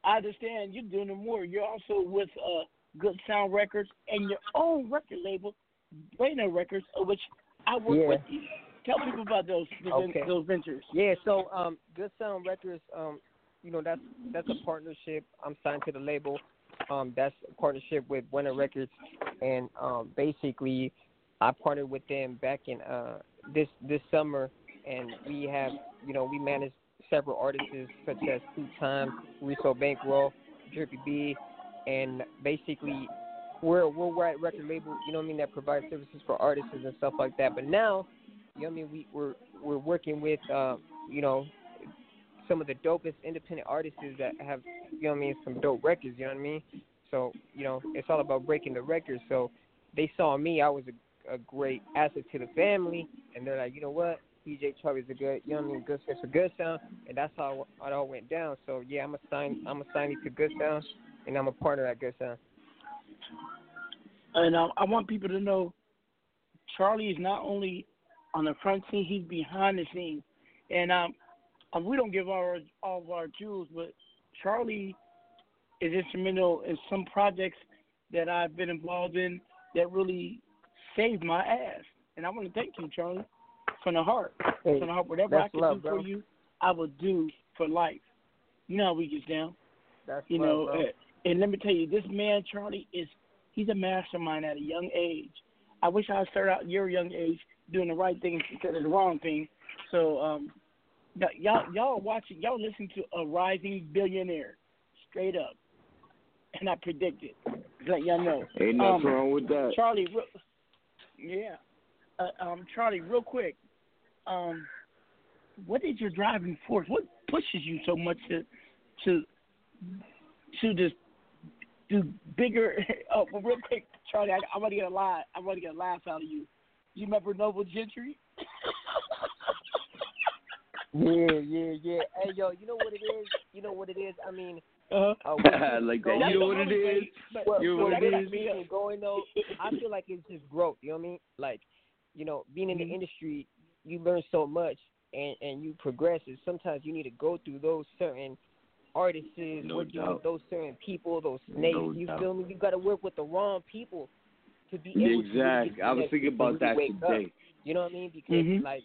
I understand you're doing more. You're also with uh, Good Sound Records and your own record label, Bueno Records, which I work Yeah. with you. Tell people about those those, Okay. those ventures. Yeah, so um, Good Sound Records, um, you know, that's that's a partnership. I'm signed to the label. Um, that's a partnership with Winter Records, and um, basically, I partnered with them back in uh, this this summer, and we have, you know, we manage several artists such as Two Times, Riso Bankroll, Drippy B, and basically, we're a worldwide record label. You know what I mean? That provides services for artists and stuff like that. But now, you know what I mean? We we're we're working with, uh, you know, some of the dopest independent artists that have, you know what I mean, some dope records, you know what I mean? So, you know, it's all about breaking the records. So they saw me, I was a, a great asset to the family, and they're like, you know what? DJ Charlie's a good, you know what I mean, good fit for Good Sound, and that's how it all went down. So yeah, I'm a sign, I'm a signee to Good Sound, and I'm a partner at Good Sound. And um, I want people to know Charlie is not only on the front scene, he's behind the scenes. And um, we don't give our all of our jewels, but Charlie is instrumental in some projects that I've been involved in that really saved my ass. And I want to thank you, Charlie, from the heart. Hey, from the heart. Whatever I can love, do bro. for you, I will do for life. You know how we get down. That's you love, know, bro. uh, and let me tell you, this man Charlie is he's a mastermind at a young age. I wish I had started out at your young age doing the right thing instead of the wrong thing. So um, y'all y'all watching, y'all listening to a rising billionaire, straight up, and I predict it. Let y'all know. Ain't nothing wrong with that. Charlie, real, yeah, uh, um, Charlie, real quick, um, what is your driving force? What pushes you so much to to to just do bigger? Oh, well, real quick, Charlie, I, I want to get a laugh. I want to get a laugh out of you. You remember Noble Gentry? Yeah, yeah, yeah. Hey, yo, you know what it is? You know what it is? I mean, uh-huh. uh, Like that. You know what it is? Well, You know well, what it that is? being Going though, I feel like it's just growth. You know what I mean? Like, you know, being in the industry, you learn so much and and you progress. And sometimes you need to go through those certain artists, No working doubt. with those certain people, those snakes. No you doubt. feel me? You got to work with the wrong people to be able to Exactly. get I was thinking about that really wake up. today. You know what I mean? Because Mhm. like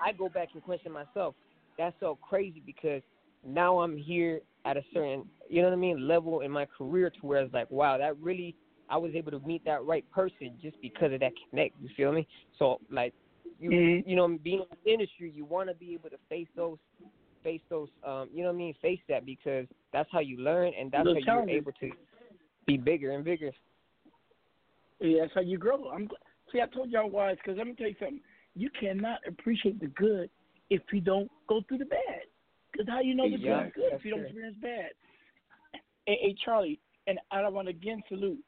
I go back and question myself. That's so crazy because now I'm here at a certain you know what I mean level in my career to where it's like wow that really I was able to meet that right person just because of that connect. You feel me? So like you Mhm. you know being in the industry you want to be able to face those face those um you know what I mean face that because that's how you learn and that's how you're able to be bigger and bigger. Yeah, that's how you grow. I'm see. I told y'all why. Because let me tell you something. you cannot appreciate the good if you don't go through the bad. Because how you know the Yeah, good is good if you don't true. experience bad? Hey, hey Charlie, and I want to again salute.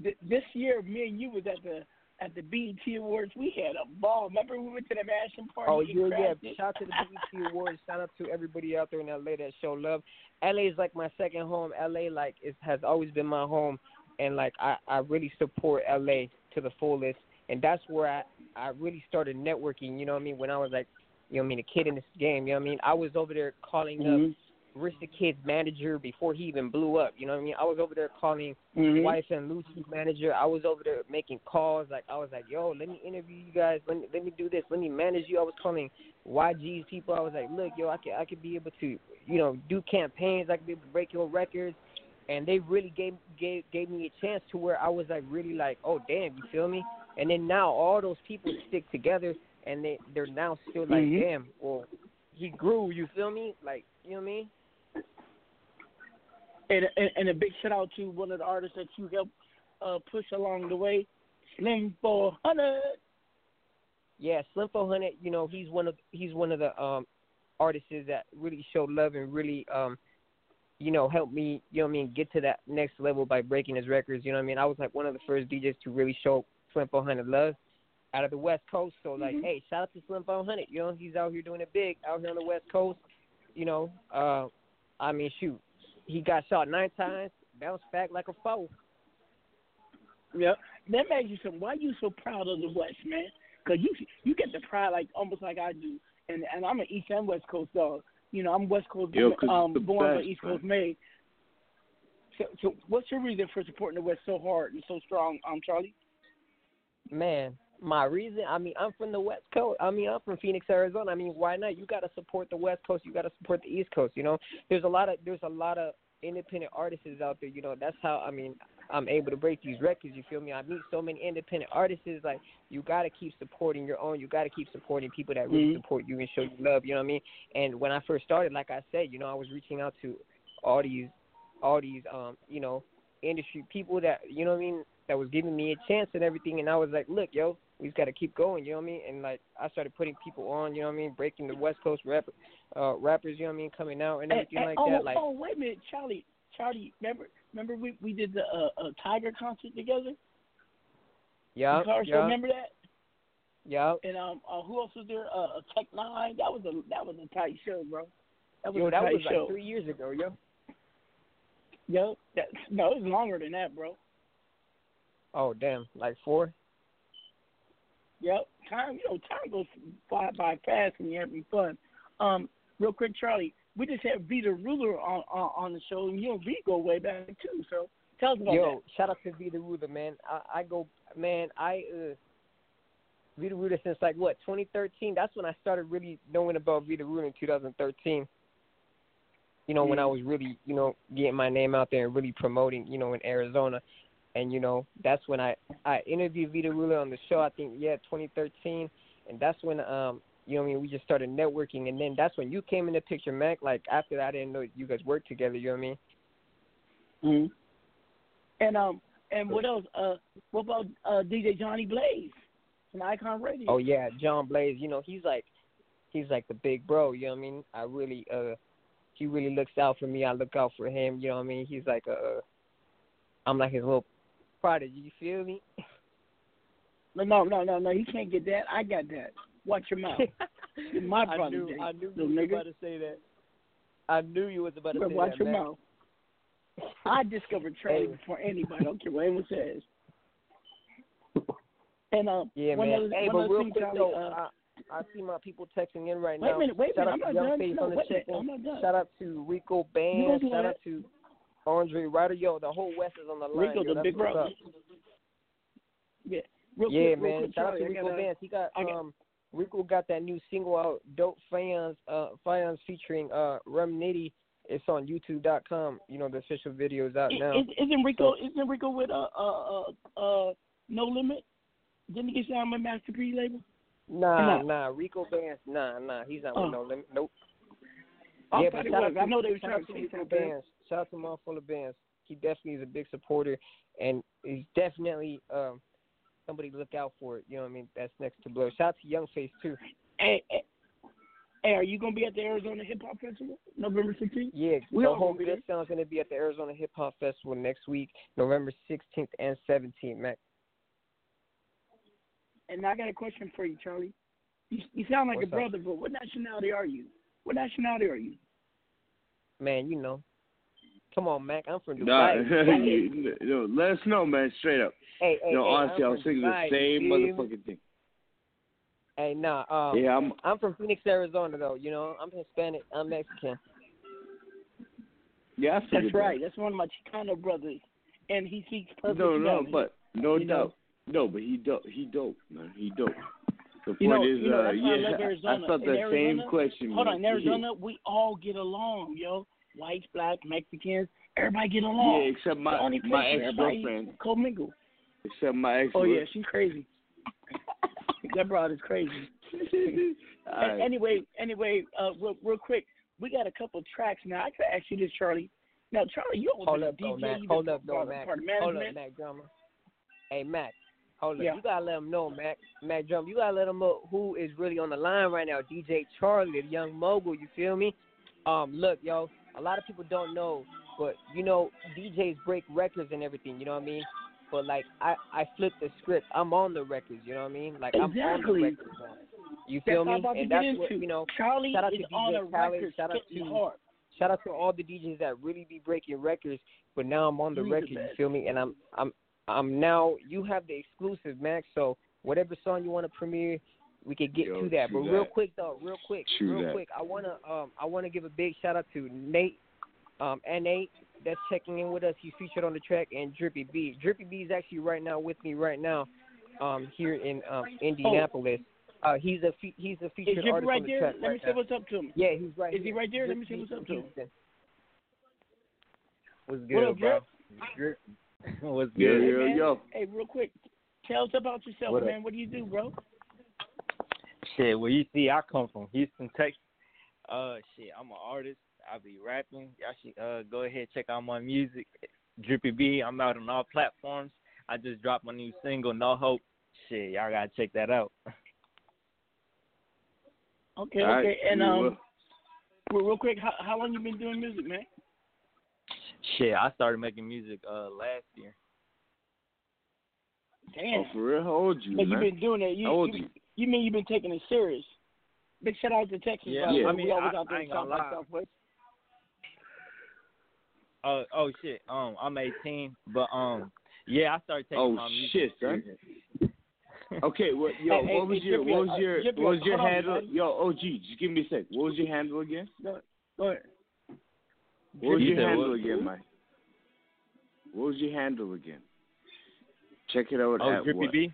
This year, me and you was at the at the BET Awards. We had a ball. Remember we went to the mansion party? Oh yeah, yeah. Shout out to the BET Awards. Shout out to everybody out there in LA that show love. LA is like my second home. LA like it has always been my home, and like I I really support LA to the fullest. And that's where I I really started networking. You know what I mean? When I was like, you know what I mean, a kid in this game. You know what I mean? I was over there calling Mhm. up the Kid's manager before he even blew up. You know what I mean? I was over there calling Mhm. wife and Lucy's manager. I was over there making calls. Like I was like, "Yo, let me interview you guys. Let me let me do this. Let me manage you." I was calling YG's people. I was like, "Look, yo, I could I could be able to, you know, do campaigns. I could be able to break your records." And they really gave gave gave me a chance to where I was like really like, "Oh damn," you feel me? And then now all those people stick together, and they they're now still like, Mhm. "Damn, well, he grew." You feel me? Like you know what I mean? And, and and a big shout out to one of the artists that you helped uh, push along the way, Slim Four Hundred. Yeah, Slim 400, you know, he's one of he's one of the um artists that really showed love and really um you know, helped me, you know what I mean, get to that next level by breaking his records, you know what I mean? I was like one of the first DJs to really show Slim 400 love out of the West Coast. So like, Mhm. hey, shout out to Slim 400, you know, he's out here doing it big out here on the West Coast, you know. Uh I mean, shoot. He got shot 9 times, bounced back like a foe. Yep. That makes you some. Why you so proud of the West, man? Because you you get the pride like almost like I do, and and I'm an East and West Coast dog. You know, I'm West Coast Yo, 'cause um it's the born but best, East man. Coast made. So so what's your reason for supporting the West so hard and so strong, um Charlie? Man, my reason, I mean, I'm from the West Coast. I mean, I'm from Phoenix, Arizona. I mean, why not? You got to support the West Coast. You got to support the East Coast. You know, there's a lot of there's a lot of independent artists out there. You know, that's how I mean I'm able to break these records. You feel me? I meet so many independent artists. Like you got to keep supporting your own. You got to keep supporting people that really Mhm. support you and show you love. You know what I mean? And when I first started, like I said, you know, I was reaching out to all these all these um you know industry people that you know what I mean that was giving me a chance and everything and I was like, look, yo, we just got to keep going, you know what I mean? And like I started putting people on, you know what I mean, breaking the West Coast rap uh rappers, you know what I mean, coming out and And- everything and- like oh, that like oh wait a minute, Charlie, Charlie, remember remember we we did the uh, uh Tyga concert together. yeah, yeah, remember that? yeah. And um, uh, who else was there? Uh, Tech N9ne. That was a that was a tight show, bro. That was Yo, a that was show. like 3 years ago, yo. Yo, that, no, it was longer than that, bro. Oh, damn, like 4. Yep. Time, you know, time goes by, by fast when you're having fun. Um, real quick, Charlie, we just had Vee Tha Rula on, on on the show, and you and Vee go way back too. So tell us about that. Yo, shout out to Vee Tha Rula, man. I, I go, man. I uh, Vee Tha Rula since like what 2013. That's when I started really knowing about Vee Tha Rula in 2013. You know, when I was really, you know, getting my name out there and really promoting, you know, in Arizona, and you know, that's when I I interviewed Vee Tha Rula on the show. I think yeah, 2013, and that's when um. You know what I mean? We just started networking, and then that's when you came in the picture, Mack. Like after that, I didn't know you guys worked together. You know what I mean? hmm And um, and what else? Uh, what about uh DJ Johnny Blaze from Icon Radio? Oh yeah, John Blaze. You know, he's like he's like the big bro. You know what I mean? I really uh he really looks out for me. I look out for him. You know what I mean? He's like a I'm like his little prodigy. You feel me? No, no, no, no, no. You can't get that. I got that. Watch your mouth. My I brother. knew I knew you little was nigga. about to say that. I knew you was about to Well, say watch that. Watch your man. mouth. I discovered Hey. before anybody. I don't care what anyone says. And um, Yeah, one man. other, hey, one but real quick though, uh, I, I see my people texting in right Wait a now. minute, wait a minute, I'm not done. No, wait a minute. I'm not done. Shout out to Rico Band. Shout out to Andre Ryder. Yo, the whole West is on the line. Rico, yo, the big what's bro. up. Yeah, real yeah, quick, man. quick, Shout out to Rico Bands. He got got- um Rico got that new single out, Dope Fans, uh Fans featuring uh Rem Nitty. It's on YouTube.com. You know the official video is out Is, now. is, isn't Rico? Isn't Rico with uh uh uh, uh No Limit? Didn't he get signed with Master P label? Nah, No. nah, Rico Bands, nah, nah, he's not Oh. with no limit. Nope. I yeah, but shout out I know they were trying to Rico. Bands. Shout out to Mouthful of Bands. He definitely is a big supporter, and he's definitely um somebody to look out for. it. You know what I mean? That's next to Blur. Shout out to Young Face too. Hey, hey, hey, are you gonna be at the Arizona Hip Hop Festival November 16th? Yeah, we so all gonna Homie be there. This Sound's gonna be at the Arizona Hip Hop Festival next week, November 16th and 17th, man. And I got a question for you, Charlie. You, you sound like What's a up? brother, but what nationality are you? What nationality are you? Man, you know. Come on, Mack. I'm from Nah, you, yo, let us know, man, straight up. hey, hey, Yo, hey, honestly, I I'm was thinking Dubai, the same feel me? motherfucking thing. Hey, nah. Um, Yeah, I'm- I'm from Phoenix, Arizona, though. You know, I'm Hispanic. I'm Mexican. Yeah, That's figured that. right. That's one of my Chicano brothers, and he speaks perfect No, no, Spanish. but no You know. doubt. No, but he dope. He dope, man. He dope. The point You know, is, you know, uh, that's why I yeah. I felt In that Arizona, same question. Hold man. on, in Arizona, we all get along, yo. Whites, black, Mexicans, everybody get along. Yeah, except my the only place my ex everybody girlfriend. commingle. Except my ex. Oh yeah, she's crazy. that broad is crazy. Alright. Anyway, anyway, uh, real, real quick, we got a couple tracks now. I could ask you this, Charlie. Now, Charlie, you Hold was up, a though, DJ. Mack. Hold up, though, part, Mack. part of Hold up, management. Mack Drummer. Hey, Mack. Hold up. Yeah. You gotta let them know, Mack. Mack Drum. You gotta let them know who is really on the line right now. DJ Charlie, the young mogul. You feel me? Um, look, yo. A lot of people don't know, but you know, DJs break records and everything. You know what I mean? But like, I I flip the script. I'm on the records. You know what I mean? Like I'm on the records. You feel what I'm me? and that's what into. you know. Charlie shout out to DJ Khaled. Shout out to hard. shout out to all the DJs that really be breaking records. But now I'm on the He's the record. You feel me? And I'm I'm I'm now. You have the exclusive, Max. So whatever song you want to premiere, we could get Yo, to that. But true real quick though, real quick, True real that. quick, I wanna um I wanna give a big shout out to Nate, um and Nate that's checking in with us. He's featured on the track and Drippy B. Drippy B is actually right now with me right now, um here in um Indianapolis. Uh, he's a fe- he's a Is featured Drippy artist right on the there? track Let me right say now. what's up to him. Yeah, he's right. Is he right there? Let me see what's up to him. Houston. What's What good, up, bro? Drip? Drip. What's Yo, good? Hey, yo, yo. Hey, real quick, tell us about yourself, What up? man. What do you do, bro? Shit, well, you see, I come from Houston, Texas. Uh, shit, I'm an artist. I be rapping. Y'all should uh go ahead check out my music, Drippy B. I'm out on all platforms. I just dropped my new single, No Hope. Shit, y'all gotta check that out. Okay, All right, okay. And um, will. real, real quick, how how long you been doing music, man? Shit, I started making music uh last year. Damn. Oh, for real? How old you, but man? you've been doing it. You, How old you, you? You mean you've been taking it serious? Big shout out to Texas. Yeah, by the way. I mean, we always I- out there I in ain't gonna lie. Southwest. Oh, oh shit. Um, I'm 18, but um, yeah, I started taking Oh, my music shit, son. Okay, what, yo, Hey, what was hey, your, what was uh, your, Drippy, what was your hold on, handle? man. Yo, OG, just give me a sec. What was your handle again? Go, go ahead. What was You your handle what? again, Mike? What was your handle again? Check it out Oh, at Drippy what? B.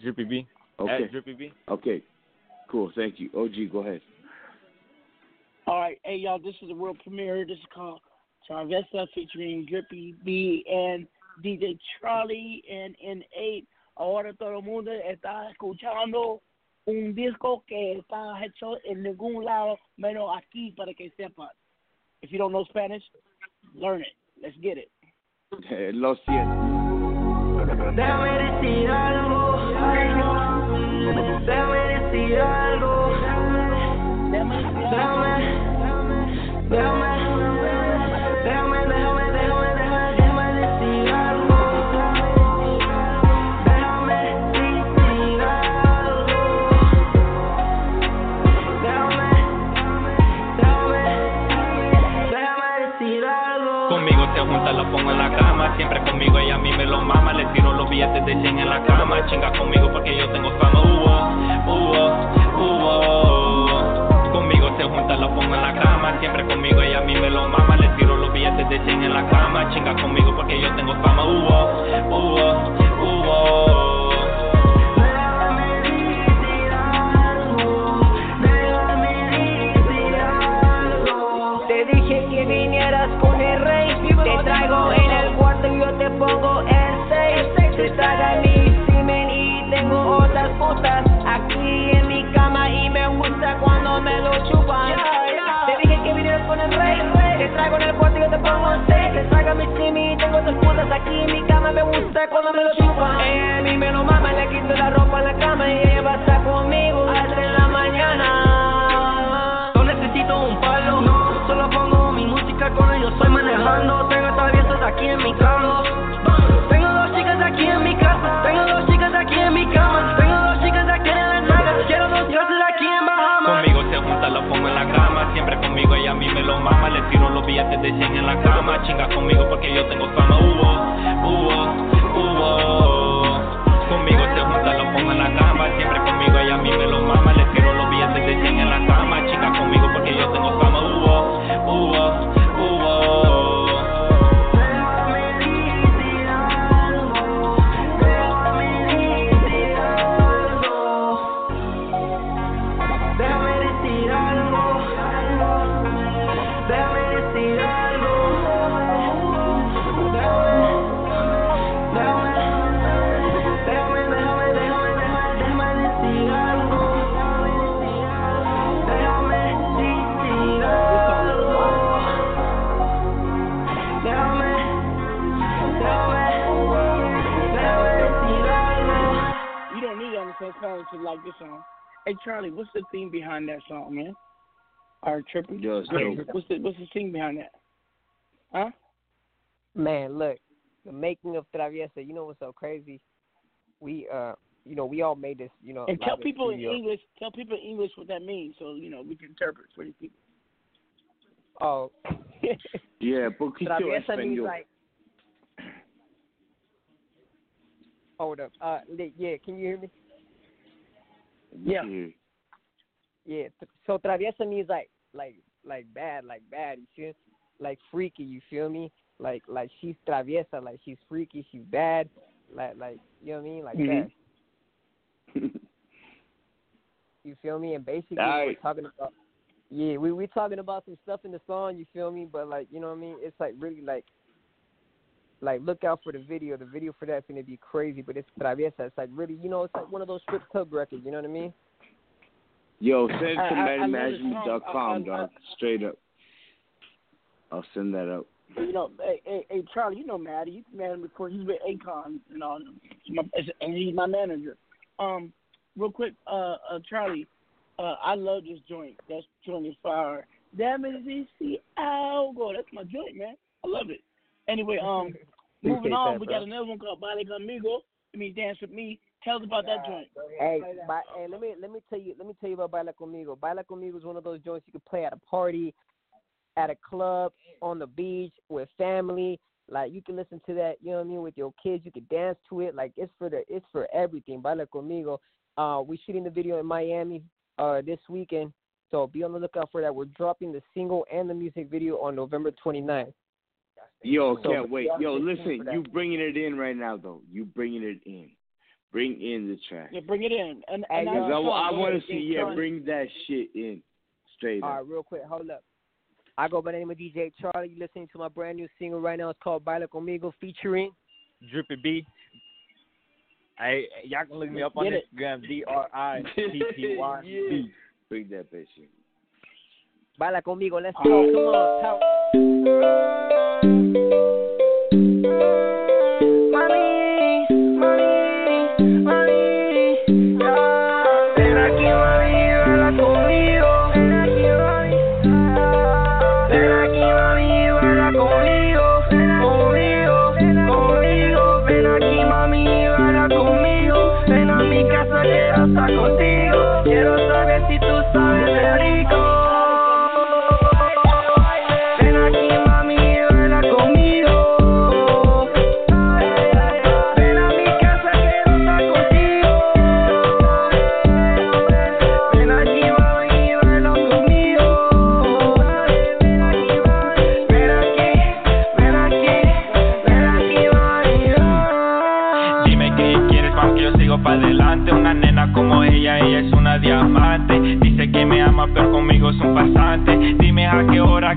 Drippy B. Okay. At Drippy B. Okay. Cool. Thank you. OG, go ahead. All right, hey y'all, this is the world premiere. This is called Traviesa featuring Drippy B and DJ Charlie and N8. Ahora todo el mundo está escuchando un disco que está hecho en ningún lado menos aquí para que sepan. If you don't know Spanish, learn it. Let's get it. Lo siento. Dame decir algo. Dame, dame, dame. Billetes de 100 en la cama. Chinga conmigo porque yo tengo fama. Hubo, hubo, hubo. Conmigo se junta, la pongo en la cama. Siempre conmigo ella a mí me lo mama. Le tiro los billetes de 100 en la cama. Chinga conmigo porque yo tengo fama. Hubo, hubo, hubo. Me lo chupan. Te dije que vinieras con el rey, te traigo en el cuarto y yo te pongo el seis. Te traga mi y tengo otras putas aquí en mi cama me gusta cuando me lo chupan. Ella a mí me lo mama, le quito la ropa en la cama y ella va a estar conmigo hasta en la mañana. No necesito un palo, no, solo pongo mi música cuando yo estoy manejando. Tengo traviesos aquí en mi carro. Tengo dos chicas aquí en mi casa, tengo dos chicas aquí en mi cama, Siempre conmigo ella a mí me lo mama. Le tiro los billetes de 100 en la cama. Chinga conmigo porque yo tengo fama. Hubo, hubo, hubo. Conmigo se junta, lo pongo en la cama. Siempre conmigo ella a mí me lo mama. Understand Spanish to like this song. Hey Charlie, what's the theme behind that song, man? Or tripping? Yo, it's What's- the what's the theme behind that? Huh? Man, look, the making of Traviesa. You know what's so crazy? We uh, you know, we all made this. You know, And tell people in. English, tell people in English what that means, so you know we can interpret for these people. Oh, Yeah, poquito Traviesa means español. like. Hold up. Uh, yeah, can you hear me? Yeah. Yeah. So traviesa means like like like bad, like bad. You feel? Like freaky. You feel me? Like like she's traviesa. Like she's freaky. She's bad. Like like you know what I mean? Like Mhm. that. You feel me? And basically Aight. we're talking about. Yeah, we we talking about some stuff in the song. You feel me? But like you know what I mean? It's like really like. Like look out for the video. The video for that's gonna be crazy, but it's traviesa. It's like really, you know, it's like one of those strip club records. You know what I mean? Yo, send it to I- dog. Straight up. I'll send that up. You know, hey, hey, hey Charlie, you know Maddie. You met him before. He's with Akon and all, them. He's my, and he's my manager. Um, real quick, uh, uh Charlie, uh, I love this joint. That joint is fire. Damn it, easy algo. That's my joint, man. I love it. Anyway, um, moving on, that, we got another one called Baila Conmigo. I mean, dance with me. Tell us about that joint. Hey, by, hey, let me let me tell you let me tell you about Baila Conmigo. Baila Conmigo is one of those joints you can play at a party, at a club, on the beach with family. Like you can listen to that, you know what I mean, with your kids. You can dance to it. Like it's for the it's for everything. Baila Conmigo. Uh, we're shooting the video in Miami uh this weekend, so be on the lookout for that. We're dropping the single and the music video on November 29th. Yo, So- can't wait. Yo, listen, you bringing it in right now, though. You bringing it in. Bring in the track. Yeah, bring it in. And, and Because I, I, I want to see, yeah, Charlie. bring that shit in. Straight All up. right, real quick, hold up. I go by the name of DJ Charlie. You listening to my brand new single right now. It's called Baila Conmigo, featuring Drippy B. Hey, y'all can look me up on Get it. Instagram, D R I P P Y B. Bring that bitch in. Baila Conmigo. Let's go. Come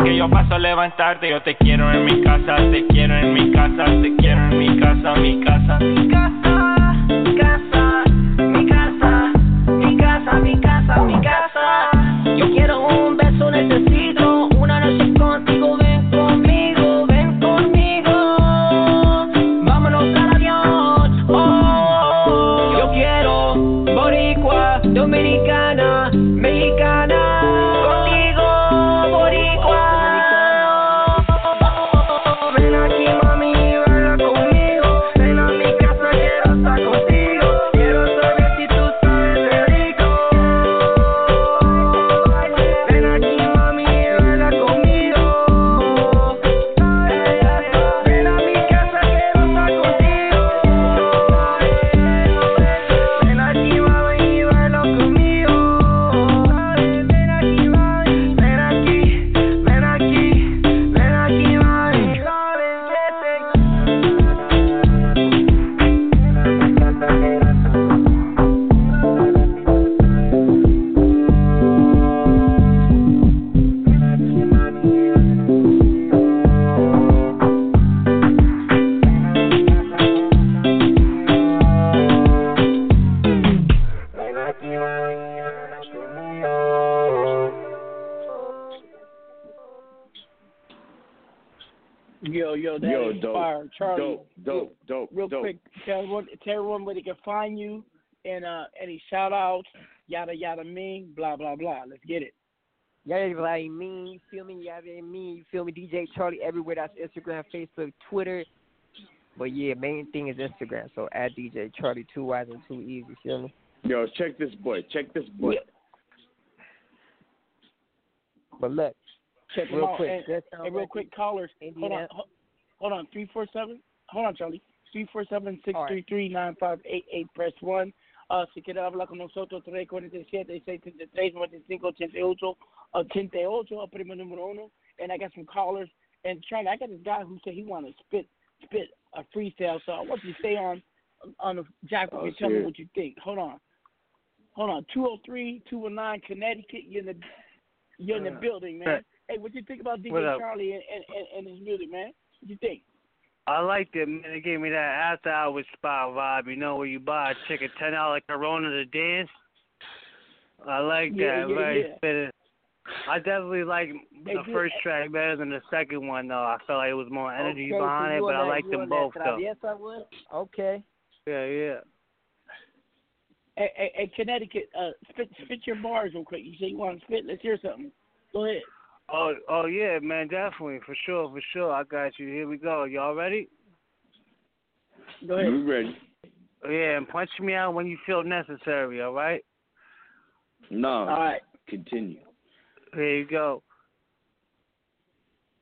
que yo paso a levantarte. Yo te quiero en mi casa, te quiero en mi casa, te quiero en mi casa, mi casa. Mi casa, Yo, yo, that Yo, is dope, fire, Charlie. dope, dope, dope, Real dope. quick, tell everyone, tell everyone where they can find you, and uh, any shout outs, yada yada me, blah blah blah. Let's get it. Yada, like me, you feel me? Yada, me, you feel me? DJ Charlie everywhere. That's Instagram, Facebook, Twitter. But yeah, main thing is Instagram. So at DJ Charlie, two Y's and two E's. You feel me? Yo, check this boy. Check this boy. But look, Check real quick. And, and real like quick, callers. Hold on, hold on. Three four seven. Hold on, Charlie. Three four seven six three three nine five eight eight. Press one. Uh, si quiere hablar con nosotros, 347-633-9588, 88, el primo número uno. And I got some callers. And Charlie, I got this guy who said he want to spit spit a freestyle. So I want you to stay on on the jack Oh, and tell me what you think. Hold on. Hold on. 203 219 Connecticut. You're in the you're in the Uh, building, man. Hey, what you think about DJ Charlie and, and, and, his music, man? What you think? I liked it, man. It gave me that after hours spot vibe, you know, where you buy a chick a ten dollar Corona to dance. I like Yeah, that. yeah, Very yeah. I definitely like the good. first track better than the second one, though. I felt like it was more energy okay, behind so it, but on I that- like them both, that though. Traviesa one? Okay. Yeah, yeah. Hey, hey, hey Connecticut, uh, spit spit your bars real quick. You say you want to spit? Let's hear something. Go ahead. Oh, oh yeah, man, definitely, for sure, for sure. I got you. Here we go. Y'all ready? Go ahead. You ready? Yeah, and punch me out when you feel necessary. All right. No. All right. Continue. Here you go.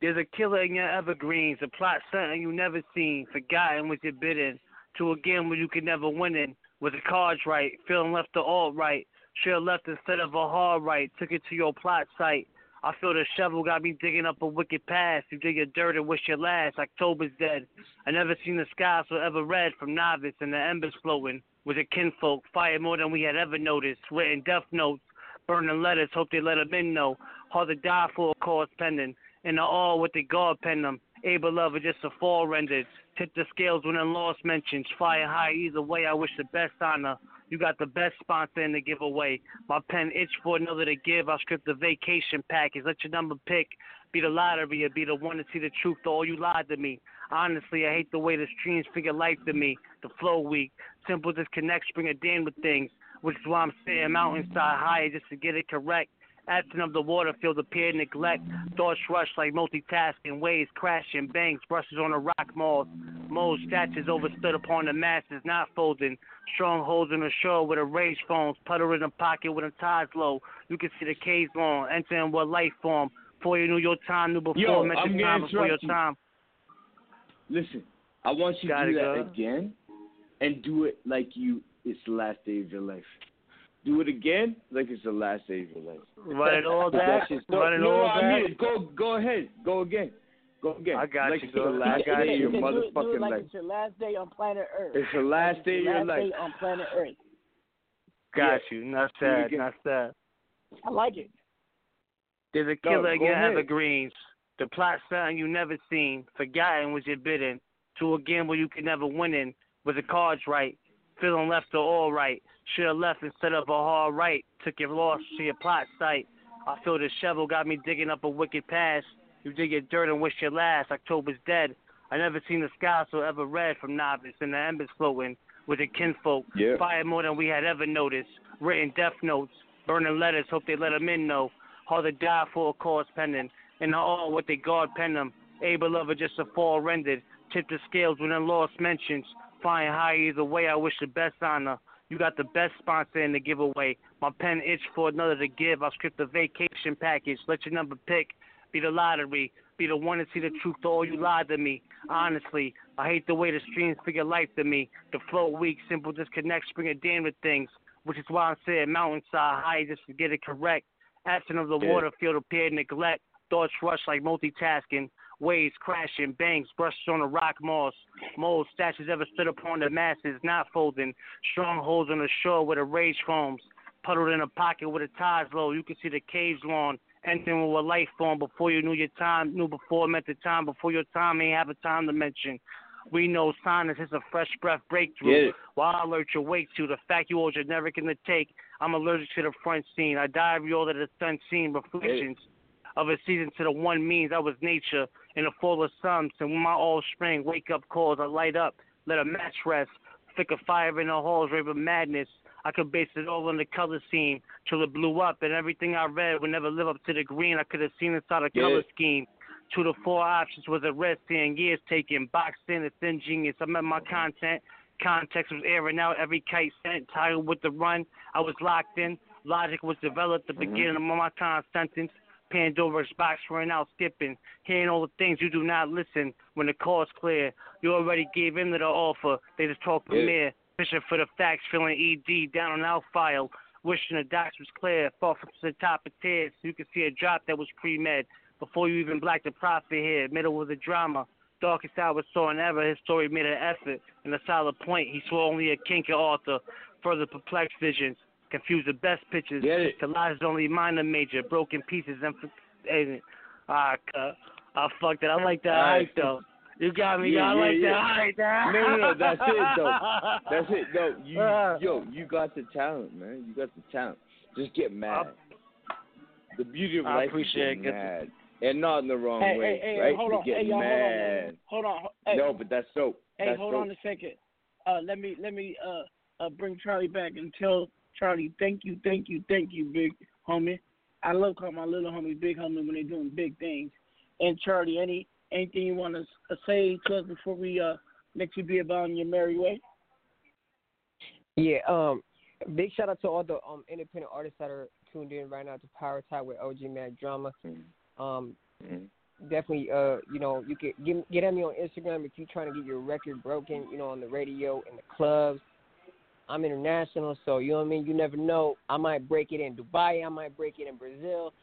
There's a killer in your evergreens, a plot something you never seen, forgotten what you're bidding, to a game where you could never win in. With the cards right, feeling left to alt right, should left instead of a hard right, took it to your plot site. I feel the shovel got me digging up a wicked past. You dig your dirt and wish your last. October's dead. I never seen the sky so ever red from novice and the embers floating. With the kinfolk, fire more than we had ever noticed. Written death notes, burning letters, hope they let let 'em in know. Hard to die for a cause pending. In the all with the God pen them. Able lover just a fall rendered. Tip the scales when in lost mentions. Fire high either way, I wish the best honor. You got the best sponsor in the giveaway. My pen itch for another to give. I'll script the vacation package. Let your number pick. Be the lottery or be the one to see the truth to all you lied to me. Honestly, I hate the way the streams figure life to me. The flow weak. Simple disconnect, bring a damn with things. Which is why I'm sitting mountainside higher just to get it correct. Absent of the water, feel the peer neglect. Thoughts rush like multitasking, waves crashing, bangs, brushes on the rock malls. Moles, statues overstood upon the masses, not folding. Strongholds in the shore with a rage phones, putter in the pocket with a tides low. You can see the caves long, entering what life form. Before you knew your time, knew before Yo, meant gonna time before your you. time. Listen, I want you to Gotta do that go. again, and do it like you it's the last day of your life. Do it again like it's the last day of your life. Run it all That back. shit's- Run it no, all no, I back. mean, go, go ahead, go again, go again. I got like you, it's the girl. I last got day of your do it, do it motherfucking like life. it's your last day on planet Earth. It's the last Like day of your your last life. day on planet Earth. Got you. Not sad. again. Not sad. I like it. There's a Go, killer in go your ahead. evergreens. The plot something you never seen. Forgotten was your bidding. To a gamble you could never win in. With the cards right. Feeling left or all right. Should have left instead of a hard right. Took your loss to your plot site. I feel the shovel got me digging up a wicked past. You dig your dirt and wish your last. October's dead. I never seen the sky so ever red from novice and the embers floating with the kinfolk. Yeah. Fire more than we had ever noticed. Written death notes, burning letters, hope they let 'em in know. Hard to die for a cause pending. And all what they guard pen them. Able lover just a fall rendered. Tip the scales when in lost mentions. Flying high either way, I wish the best honor. You got the best sponsor in the giveaway. My pen itch for another to give. I'll script the vacation package. Let your number pick. Be the lottery. Be the one to see the truth to all you lied to me. Honestly, I hate the way the streams figure life to me. The flow weak, simple disconnect, spring a damn with things. Which is why I'm saying mountainside high just to get it correct. Absent of the Yeah. water, feel the peer neglect. Thoughts rush like multitasking. Waves crashing, bangs, brushes on the rock moss. Moles, statues ever stood upon the masses, not folding. Strongholds on the shore where the rage foams. Puddled in a pocket with the tides low. You can see the caves lawn. Entering with a life form before you knew your time, knew before meant the time, before your time ain't have a time to mention. We know sinus is a fresh breath breakthrough. While I alert your wake to the fact you all generic in the take, I'm allergic to the front scene. I diary all of the sun unseen reflections. of a season to the one means I was nature in the fall of sums. And when my all spring wake up calls, I light up, let a match rest, flick a fire in the halls, rave of madness. I could base it all on the color scheme till it blew up, and everything I read would never live up to the green I could have seen inside a Yeah. color scheme. Two to four options was a rest and years taken. Boxing, it's ingenious. I met my content. Context was airing out every kite sent. Title with the run. I was locked in. Logic was developed. The mm-hmm. beginning of my time sentence. Pandora's box ran out skipping. Hearing all the things you do not listen when the call's clear. You already gave in to the offer. They just talk from Yeah. there. Fishing for the facts, feeling ED down on our file. Wishing the docs was clear. Far from the top of tears so you could see a drop that was pre-med. Before you even blacked the prophet here. Middle was a drama. Darkest hour saw an ever. His story made an effort. And a solid point. He saw only a king could author. Further perplexed visions. Confused the best it. To lies only minor major. Broken pieces. And, and ah, uh, I fucked it. I like that hype though. You got me. Yeah, I yeah, like yeah. that hype. No, no, no, that's it though. That's it though. You, Uh. yo, you got the talent, man. You got the talent. Just get mad. The beauty of I life is it. getting mad, and not in the wrong Hey, way, hey, hey, right? hold on. get Hey, y'all, hold on, mad. hold on. Hold on. No, but that's dope. Hey, that's hold dope. on a second. Uh, let me let me uh, uh bring Charlie back and tell Charlie thank you, thank you, thank you, big homie. I love calling my little homie big homie when they're doing big things. And Charlie, any anything you want to uh, say to us before we uh let you be about on your merry way? Yeah, um, big shout out to all the um independent artists that are tuned in right now to Power Talk with OG Mack Drama. Um, definitely, uh, you know, you can get get at me on Instagram if you're trying to get your record broken, you know, on the radio in the clubs. I'm international, so you know what I mean. You never know. I might break it in Dubai. I might break it in Brazil.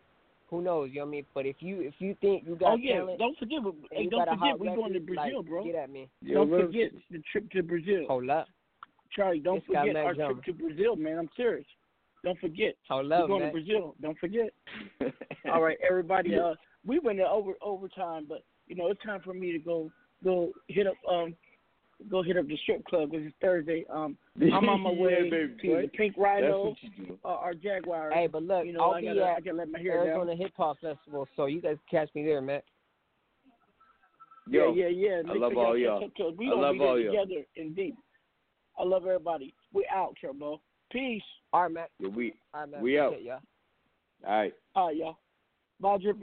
Who knows? You know what I mean. But if you if you think you got oh yeah, talent, don't forget. Hey, don't forget hot we going to Brazil, like, bro. Get at me. don't forget the trip to Brazil. Hold up. Charlie, don't This forget our Drama. trip to Brazil, man. I'm serious. Don't forget. Hold We're up, going man. to Brazil. Don't forget. All right, everybody. Uh, we went to over overtime, but you know it's time for me to go go hit up um go hit up the strip club because it's Thursday. Um, I'm on my Yeah, way baby, to boy. the Pink Rhino, what you uh, our Jaguar. Hey, but look, you know I'll I be gotta at I gotta let my hair down. Arizona Hip Hop Festival, so you guys catch me there, man. Yo, yeah, yeah, yeah. I love sure all y'all y'all. catch up, 'cause We I gonna love be all y'all. together in deep. I love everybody. We out, Turbo. Peace. All right, man. Yeah, we All right, man. we out. Appreciate y'all. All right. All right, y'all. Bye, Drippy.